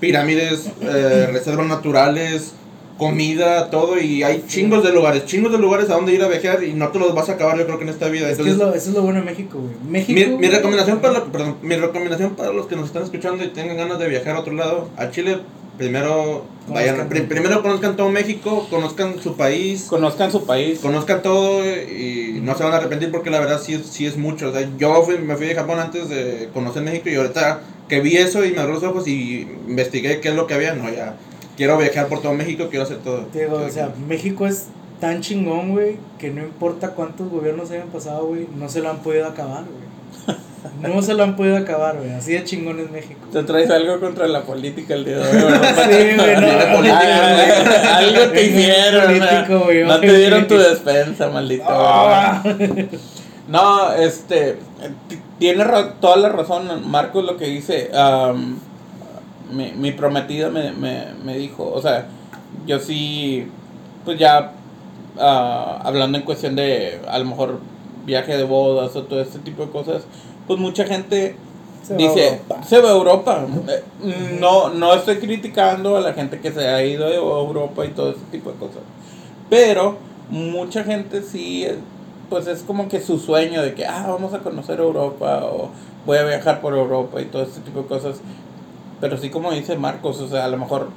pirámides, eh, [laughs] reservas naturales, comida, todo, y hay chingos de lugares, chingos de lugares a donde ir a viajar y no te los vas a acabar yo creo que en esta vida. Es que es Entonces, lo, eso es lo bueno de México, güey. México. mi, mi recomendación para lo- perdón, mi recomendación para los que nos están escuchando y tengan ganas de viajar a otro lado, a Chile, primero vayan, Conozcan. pri- primero conozcan todo México, conozcan su país, Conozcan su país. conozcan todo y no se van a arrepentir porque la verdad sí es, sí es mucho. O sea, yo fui- me fui de Japón antes de conocer México y ahorita que vi eso y me abrió los ojos y investigué qué es lo que había, no, ya quiero viajar por todo México, quiero hacer todo. Digo, o sea, México es tan chingón, güey, que no importa cuántos gobiernos hayan pasado, güey, no se lo han podido acabar, güey. [laughs] No se lo han podido acabar, güey. Así de chingón es México. Te traes algo contra la política el día de hoy, [laughs] ¿verdad? Sí, güey, no. Ah, algo te hicieron. político, ¿no? güey, No te dieron tu [laughs] despensa, maldito. Ah. No, este. Tiene toda la razón, Marcos, lo que dice. am, mi, mi prometida me, me, me dijo, o sea, yo sí, pues ya ah, hablando en cuestión de a lo mejor viaje de bodas o todo este tipo de cosas, pues mucha gente Se dice, se va a Europa. Eh, No, no estoy criticando a la gente que se ha ido a Europa y todo ese tipo de cosas. Pero mucha gente sí, pues es como que su sueño de que, ah, vamos a conocer Europa o voy a viajar por Europa y todo este tipo de cosas. Pero sí como dice Marcos, o sea, a lo mejor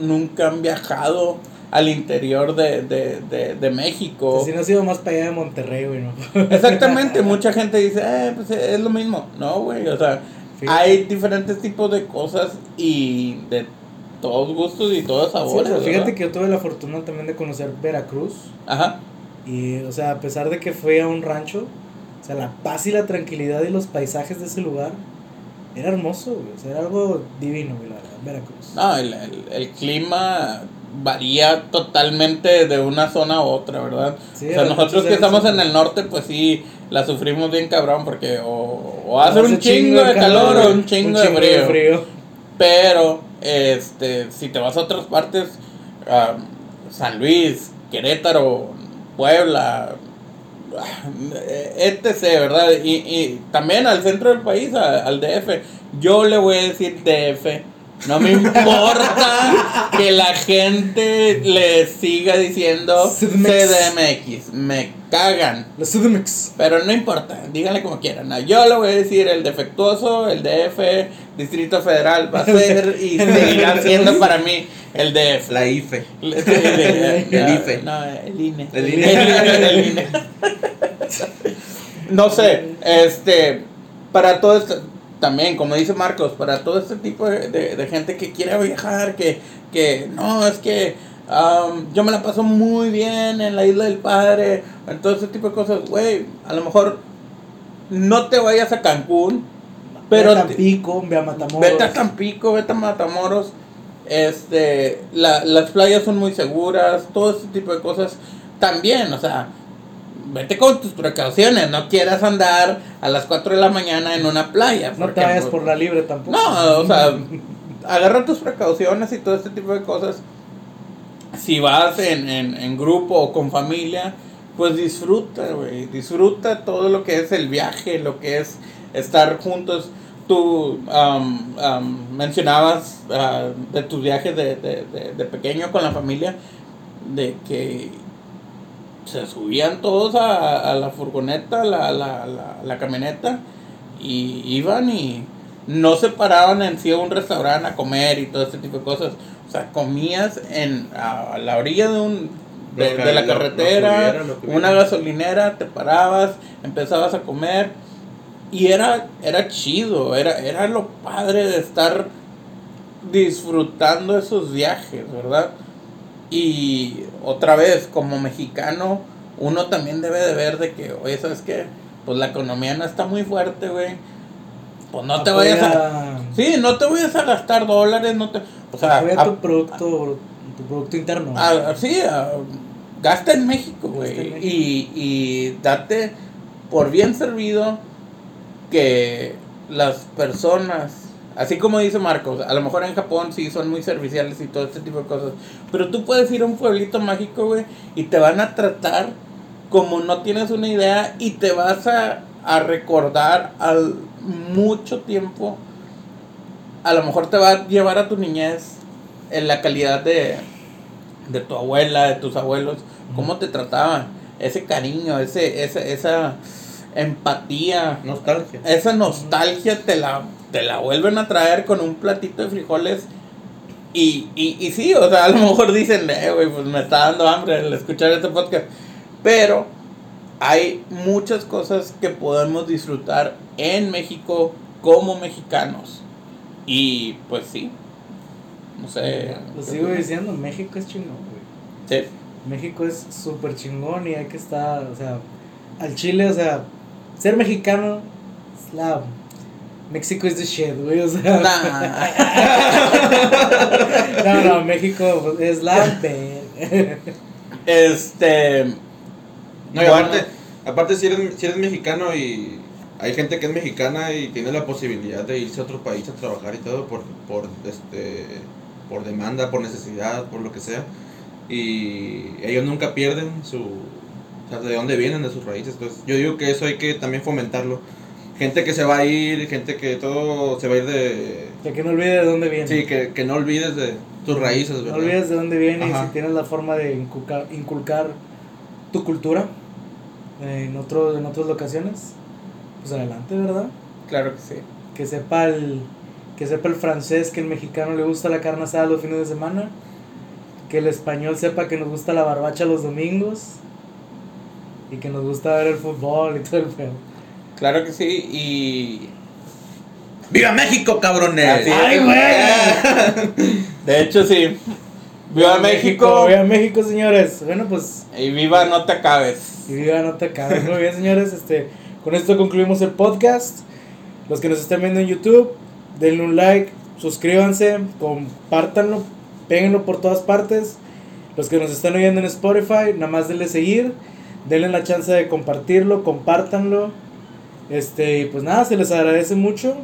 nunca han viajado al interior de, de, de, de México. Si no ha sido más para allá de Monterrey, güey, ¿no? [laughs] Exactamente, mucha gente dice, eh, pues es lo mismo. No, güey, o sea, hay diferentes tipos de cosas y de todos gustos y todos Sí, o sabores. sea, fíjate que yo tuve la fortuna también de conocer Veracruz. Ajá, Y, o sea, a pesar de que fui a un rancho, o sea, la paz y la tranquilidad y los paisajes de ese lugar era hermoso, güey. O sea, era algo divino, güey, la verdad, Veracruz. no, el, el, el clima varía totalmente de una zona a otra, ¿verdad? Sí, o sea, nosotros que estamos en el norte, pues sí, la sufrimos bien cabrón porque o, o hace un chingo de calor o un chingo de frío. Pero, este, si te vas a otras partes, ah, San Luis, Querétaro, Puebla, [sighs] etc., ¿verdad? Y, y también al centro del país, a- al DF. Yo le voy a decir DF. No me importa que la gente le siga diciendo CDMX. CDMX. Me cagan. La Sudmex. Pero no importa, díganle como quieran. ¿no? Yo le voy a decir el defectuoso, el DF, Distrito Federal va a [laughs] ser y seguirá siendo para mí el DF. La IFE. El, [laughs] IFE. No, el INE. El El INE. INE. el [laughs] INE. No sé, este, para todo esto, también, como dice Marcos, para todo este tipo de, de- de gente que quiere viajar, que, que no, es que am, yo me la paso muy bien en la isla del padre, en todo ese tipo de cosas, güey, a lo mejor no te vayas a Cancún, Pero Ve a Tampico, ve a Matamoros. Vete a Tampico, vete a Matamoros. Este, la- las playas son muy seguras, todo ese tipo de cosas. También, o sea, vete con tus precauciones. No quieras andar a las 4 de la mañana en una playa. No te vayas por la libre tampoco. No, o sea, [laughs] agarra tus precauciones y todo este tipo de cosas. Si vas en, en, en grupo o con familia, pues disfruta, güey. Disfruta todo lo que es el viaje, lo que es estar juntos. Tú am, mencionabas ah, de tus viajes de, de, de, de pequeño con la familia, de que se subían todos a, a la furgoneta, a la, la, la, la camioneta, y iban y no se paraban en sí a un restaurante a comer y todo este tipo de cosas. O sea, comías en, a, a la orilla de, un, de, Lo que- de la lo- lo que carretera, lo una gasolinera, te parabas, empezabas a comer. Y era, era chido, era, era lo padre de estar disfrutando esos viajes, ¿verdad? Y otra vez, como mexicano, uno también debe de ver de que, oye, ¿sabes qué? Pues la economía no está muy fuerte, güey. Pues no te Apoya- vayas a... Sí, no te vayas a gastar dólares, no te... O sea, apoya tu producto, tu producto interno. a- sí, gasta en México, güey. Y, y date por bien servido que las personas, así como dice Marcos, a lo mejor en Japón sí son muy serviciales y todo este tipo de cosas, pero tú puedes ir a un pueblito mágico, güey, y te van a tratar como no tienes una idea y te vas a, a recordar al mucho tiempo, a lo mejor te va a llevar a tu niñez en la calidad de, de tu abuela, de tus abuelos, cómo te trataban, ese cariño, ese, esa, esa empatía, Nostalgia. esa nostalgia te la, te la vuelven a traer con un platito de frijoles. Y, y, y sí, o sea, a lo mejor dicen, eh, güey, pues me está dando hambre al escuchar este podcast. Pero hay muchas cosas que podemos disfrutar en México como mexicanos. Y pues sí, no sé. Lo sigo diciendo, México es chingón, güey. Sí. México es súper chingón y hay que estar, o sea, al Chile, o sea, ser mexicano es la... México es the shit, güey, o sea... Nah. [laughs] no, no, México es la... Este. No, y bueno, aparte, aparte si eres, si eres mexicano y hay gente que es mexicana y tiene la posibilidad de irse a otro país a trabajar y todo por, por este por demanda, por necesidad, por lo que sea. Y ellos nunca pierden su o sea, de dónde vienen, de sus raíces. Entonces, yo digo que eso hay que también fomentarlo. Gente que se va a ir, gente que todo se va a ir de que no olvides de dónde viene. Sí, que, que no olvides de tus raíces, No ¿verdad? olvides de dónde viene y si tienes la forma de inculcar, inculcar tu cultura en, otro, en otras locaciones, pues adelante, ¿verdad? Claro que sí. Que sepa el que sepa el francés que el mexicano le gusta la carne asada los fines de semana, que el español sepa que nos gusta la barbacha los domingos y que nos gusta ver el fútbol y todo el feo. Claro que sí. Y. ¡Viva México, cabrones! Así. ¡Ay, güey! [laughs] De hecho, sí. ¡Viva México! ¡Viva México, señores! Bueno, pues Y viva No Te Acabes. Y viva no te acabes. Muy bien, señores. Este, con esto concluimos el podcast. Los que nos estén viendo en YouTube, denle un like, suscríbanse, compártanlo, péguenlo por todas partes. Los que nos están oyendo en Spotify, nada más denle seguir, denle la chance de compartirlo, compártanlo. Este, y pues nada, se les agradece mucho.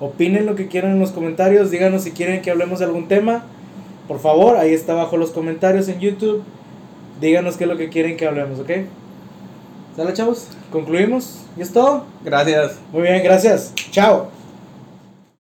Opinen lo que quieran en los comentarios, díganos si quieren que hablemos de algún tema. Por favor, ahí está abajo los comentarios en YouTube. Díganos qué es lo que quieren que hablemos, ¿ok? ¿Sale, chavos? ¿Concluimos? ¿Y es todo? Gracias. Muy bien, gracias. Chao.